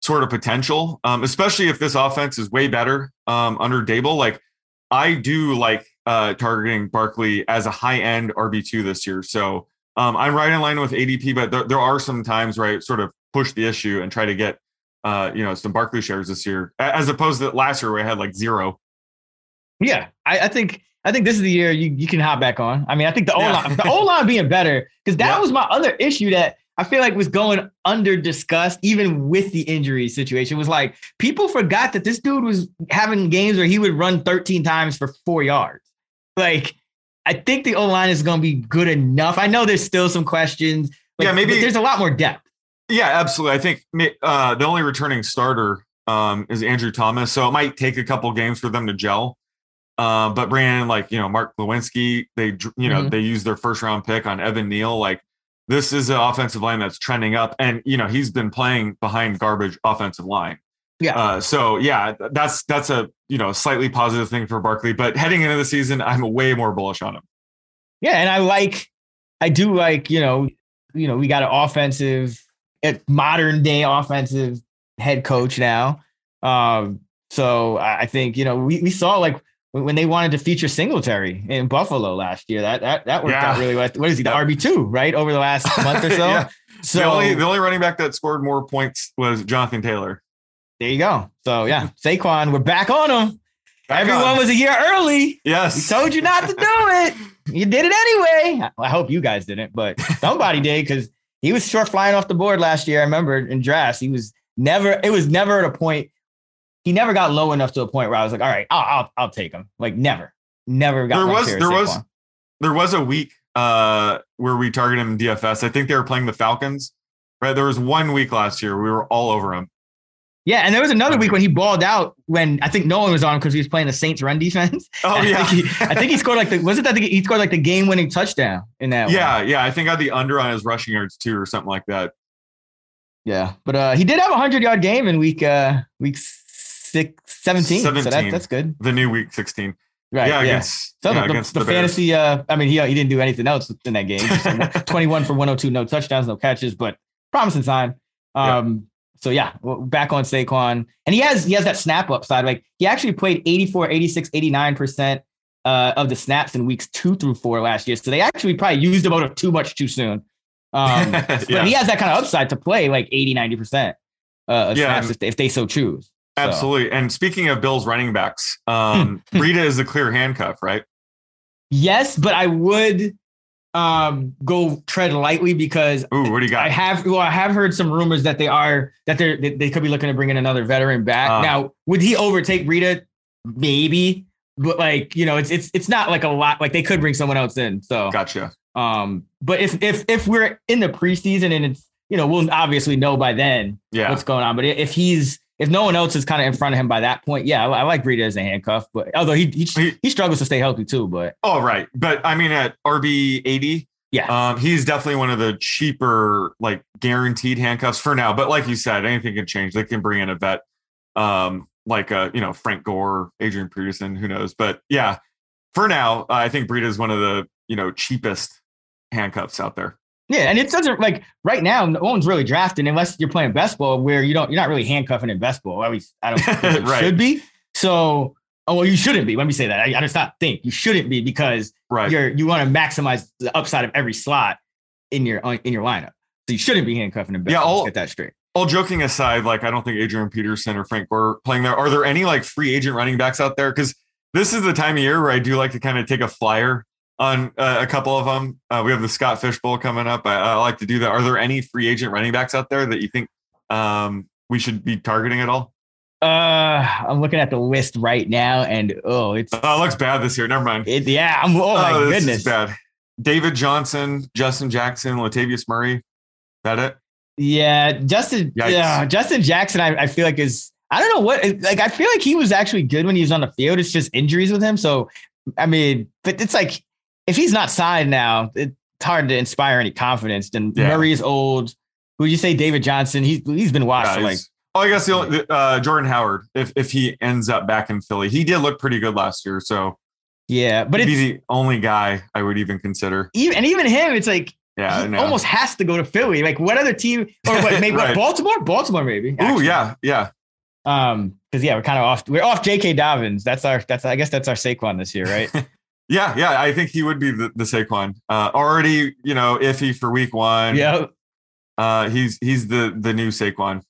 sort of potential, um, especially if this offense is way better um, under Daboll. Like I do like uh, targeting Barkley as a high end RB two this year. So um, I'm right in line with ADP, but there, there are some times where I sort of push the issue and try to get uh, you know some Barkley shares this year, as opposed to last year where I had like zero. Yeah, I, I think I think this is the year you, you can hop back on. I mean, I think the O Yeah. line the O line being better because that Yeah. was my other issue that I feel like was going under discussed even with the injury situation was like people forgot that this dude was having games where he would run 13 times for four yards. Like I think the O line is going to be good enough. I know there's still some questions. but- Yeah, maybe- but there's a lot more depth. Yeah, absolutely. I think uh, the only returning starter um, is Andrew Thomas, so it might take a couple games for them to gel. Uh, but Brandon, like you know, Mark Glowinski, they you know Mhm. they use their first round pick on Evan Neal. Like this is an offensive line that's trending up, and you know he's been playing behind garbage offensive line. Yeah. Uh, so yeah, that's that's a you know slightly positive thing for Barkley. But heading into the season, I'm way more bullish on him. Yeah, and I like, I do like, you know, you know, we got an offensive, modern day offensive head coach now. Um, so I I think you know we, we saw like when they wanted to feature Singletary in Buffalo last year. That that that worked out really well. What is he? The RB two, right? Over the last month or so. Yeah. So the only the only running back that scored more points was Jonathan Taylor. there you go. So yeah, Saquon, we're back on him. Back Everyone on. was a year early. yes. We told you not to do it. You did it anyway. I hope you guys didn't, but somebody did because he was short flying off the board last year. I remember in drafts, he was never. It was never at a point. He never got low enough to a point where I was like, all right, I'll I'll, I'll take him. Like never, never got. There was- there was- there was a week uh where we targeted him in DFS. I think they were playing the Falcons. Right. There was one week last year we were all over him. Yeah, and there was another week when he balled out when I think no one was on because he was playing the Saints run defense. Oh I yeah. think he, I think he scored like the was it that the, he scored like the game winning touchdown in that. one? yeah, yeah. I think I had the under on his rushing yards too, or something like that. Yeah, but uh, he did have a hundred yard game in week uh week six, 17. So that, that's good. The new week 16. Right. yeah, Yeah. against, So yeah, the, the, the, fantasy, uh, I mean, he he didn't do anything else in that game. Just 21 for 102, no touchdowns, no catches, but promising sign. Um, so yeah, back on Saquon. And he has he has that snap upside. Like he actually played 84, 86, 89% uh, of the snaps in weeks two through four last year. So they actually probably used him out of too much too soon. Um, Yeah. but he has that kind of upside to play like 80, 90% uh, of Yeah, snaps if they, if they so choose. So- Absolutely. And speaking of Bills running backs, um, Breida is the clear handcuff, right? Yes, but I would um go tread lightly because Ooh, what do you got? I have well, I have heard some rumors that they are that they're they, they could be looking to bring in another veteran back. Ah. now, would he overtake Breida? Maybe, but like you know, it's it's it's not like a lot. Like they could bring someone else in. So Gotcha. um, but if if if we're in the preseason and it's you know we'll obviously know by then Yeah. what's going on. But if he's if no one else is kind of in front of him by that point, yeah, I, I like Breida as a handcuff. But although he, he He- he struggles to stay healthy too. But Oh, right. But I mean, at RB 80, Yeah. um, he's definitely one of the cheaper, like guaranteed handcuffs for now. But like you said, anything can change. They can bring in a vet, um, like, uh, you know, Frank Gore, Adrian Peterson, who knows. But yeah, for now, I think Breida is one of the, you know, cheapest handcuffs out there. Yeah, and it doesn't like right now. No one's really drafting unless you're playing best ball, where you don't you're not really handcuffing in best ball. At least I don't think it Right. should be. So, oh well, you shouldn't be. Let me say that. I, I just not think you shouldn't be because Right. you're you want to maximize the upside of every slot in your in your lineup. So you shouldn't be handcuffing in best Yeah, all- get that straight. all joking aside, like I don't think Adrian Peterson or Frank Gore playing there. Are there any like free agent running backs out there? Because this is the time of year where I do like to kind of take a flyer on uh, a couple of them. Uh, we have the Scott Fish Bowl coming up. I, I like to do that. Are there any free agent running backs out there that you think um, we should be targeting at all? Uh, I'm looking at the list right now, and oh, it's Oh, it looks bad this year. Never mind. it, yeah. I'm oh my this goodness. bad. David Johnson, Justin Jackson, Latavius Murray. That it? Yeah, Justin. Yeah, Justin Jackson. I, I feel like is. I don't know what. Like I feel like he was actually good when he was on the field. It's just injuries with him. So, I mean, but it's like if he's not signed now, it's hard to inspire any confidence. Then Yeah. Murray is old. Who would you say? David Johnson. He's he's been washed Yeah, for like. oh, I guess the only, uh, Jordan Howard. If if he ends up back in Philly, he did look pretty good last year. So Yeah, but he'd it's be the only guy I would even consider. even and even him. It's like Yeah, know. almost has to go to Philly. Like what other team or what? Maybe what, Right. Baltimore. Baltimore maybe. Oh yeah, yeah. Um, because yeah, we're kind of off. We're off J.K. Dobbins. That's our. That's I guess that's our Saquon this year, right? Yeah, yeah, I think he would be the, the Saquon. Uh, already, you know, iffy for week one. yeah, Uh, he's he's the the new Saquon.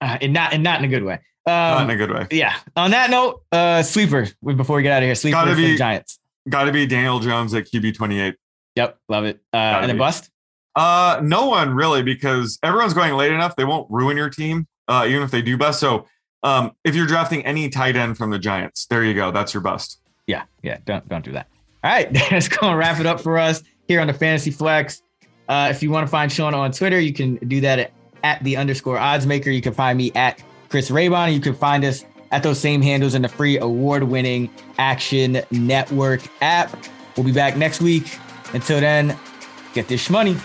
uh, and not and not in a good way. Not Um, in a good way. yeah. On that note, uh, sleeper. Before we get out of here, sleeper Gotta for the be- Giants. Got to be Daniel Jones at QB twenty eight. Yep, love it. Uh, and then be. bust. Uh, no one really because everyone's going late enough. They won't ruin your team, uh, even if they do bust. So, um, if you're drafting any tight end from the Giants, there you go. That's your bust. Yeah, yeah. Don't don't do that. All right, that's gonna wrap it up for us here on the Fantasy Flex. Uh, if you want to find Sean on Twitter, you can do that at, at the underscore odds maker. You can find me at Chris Raybon. You can find us at those same handles in the free award winning Action Network app. We'll be back next week. Until then, get this money.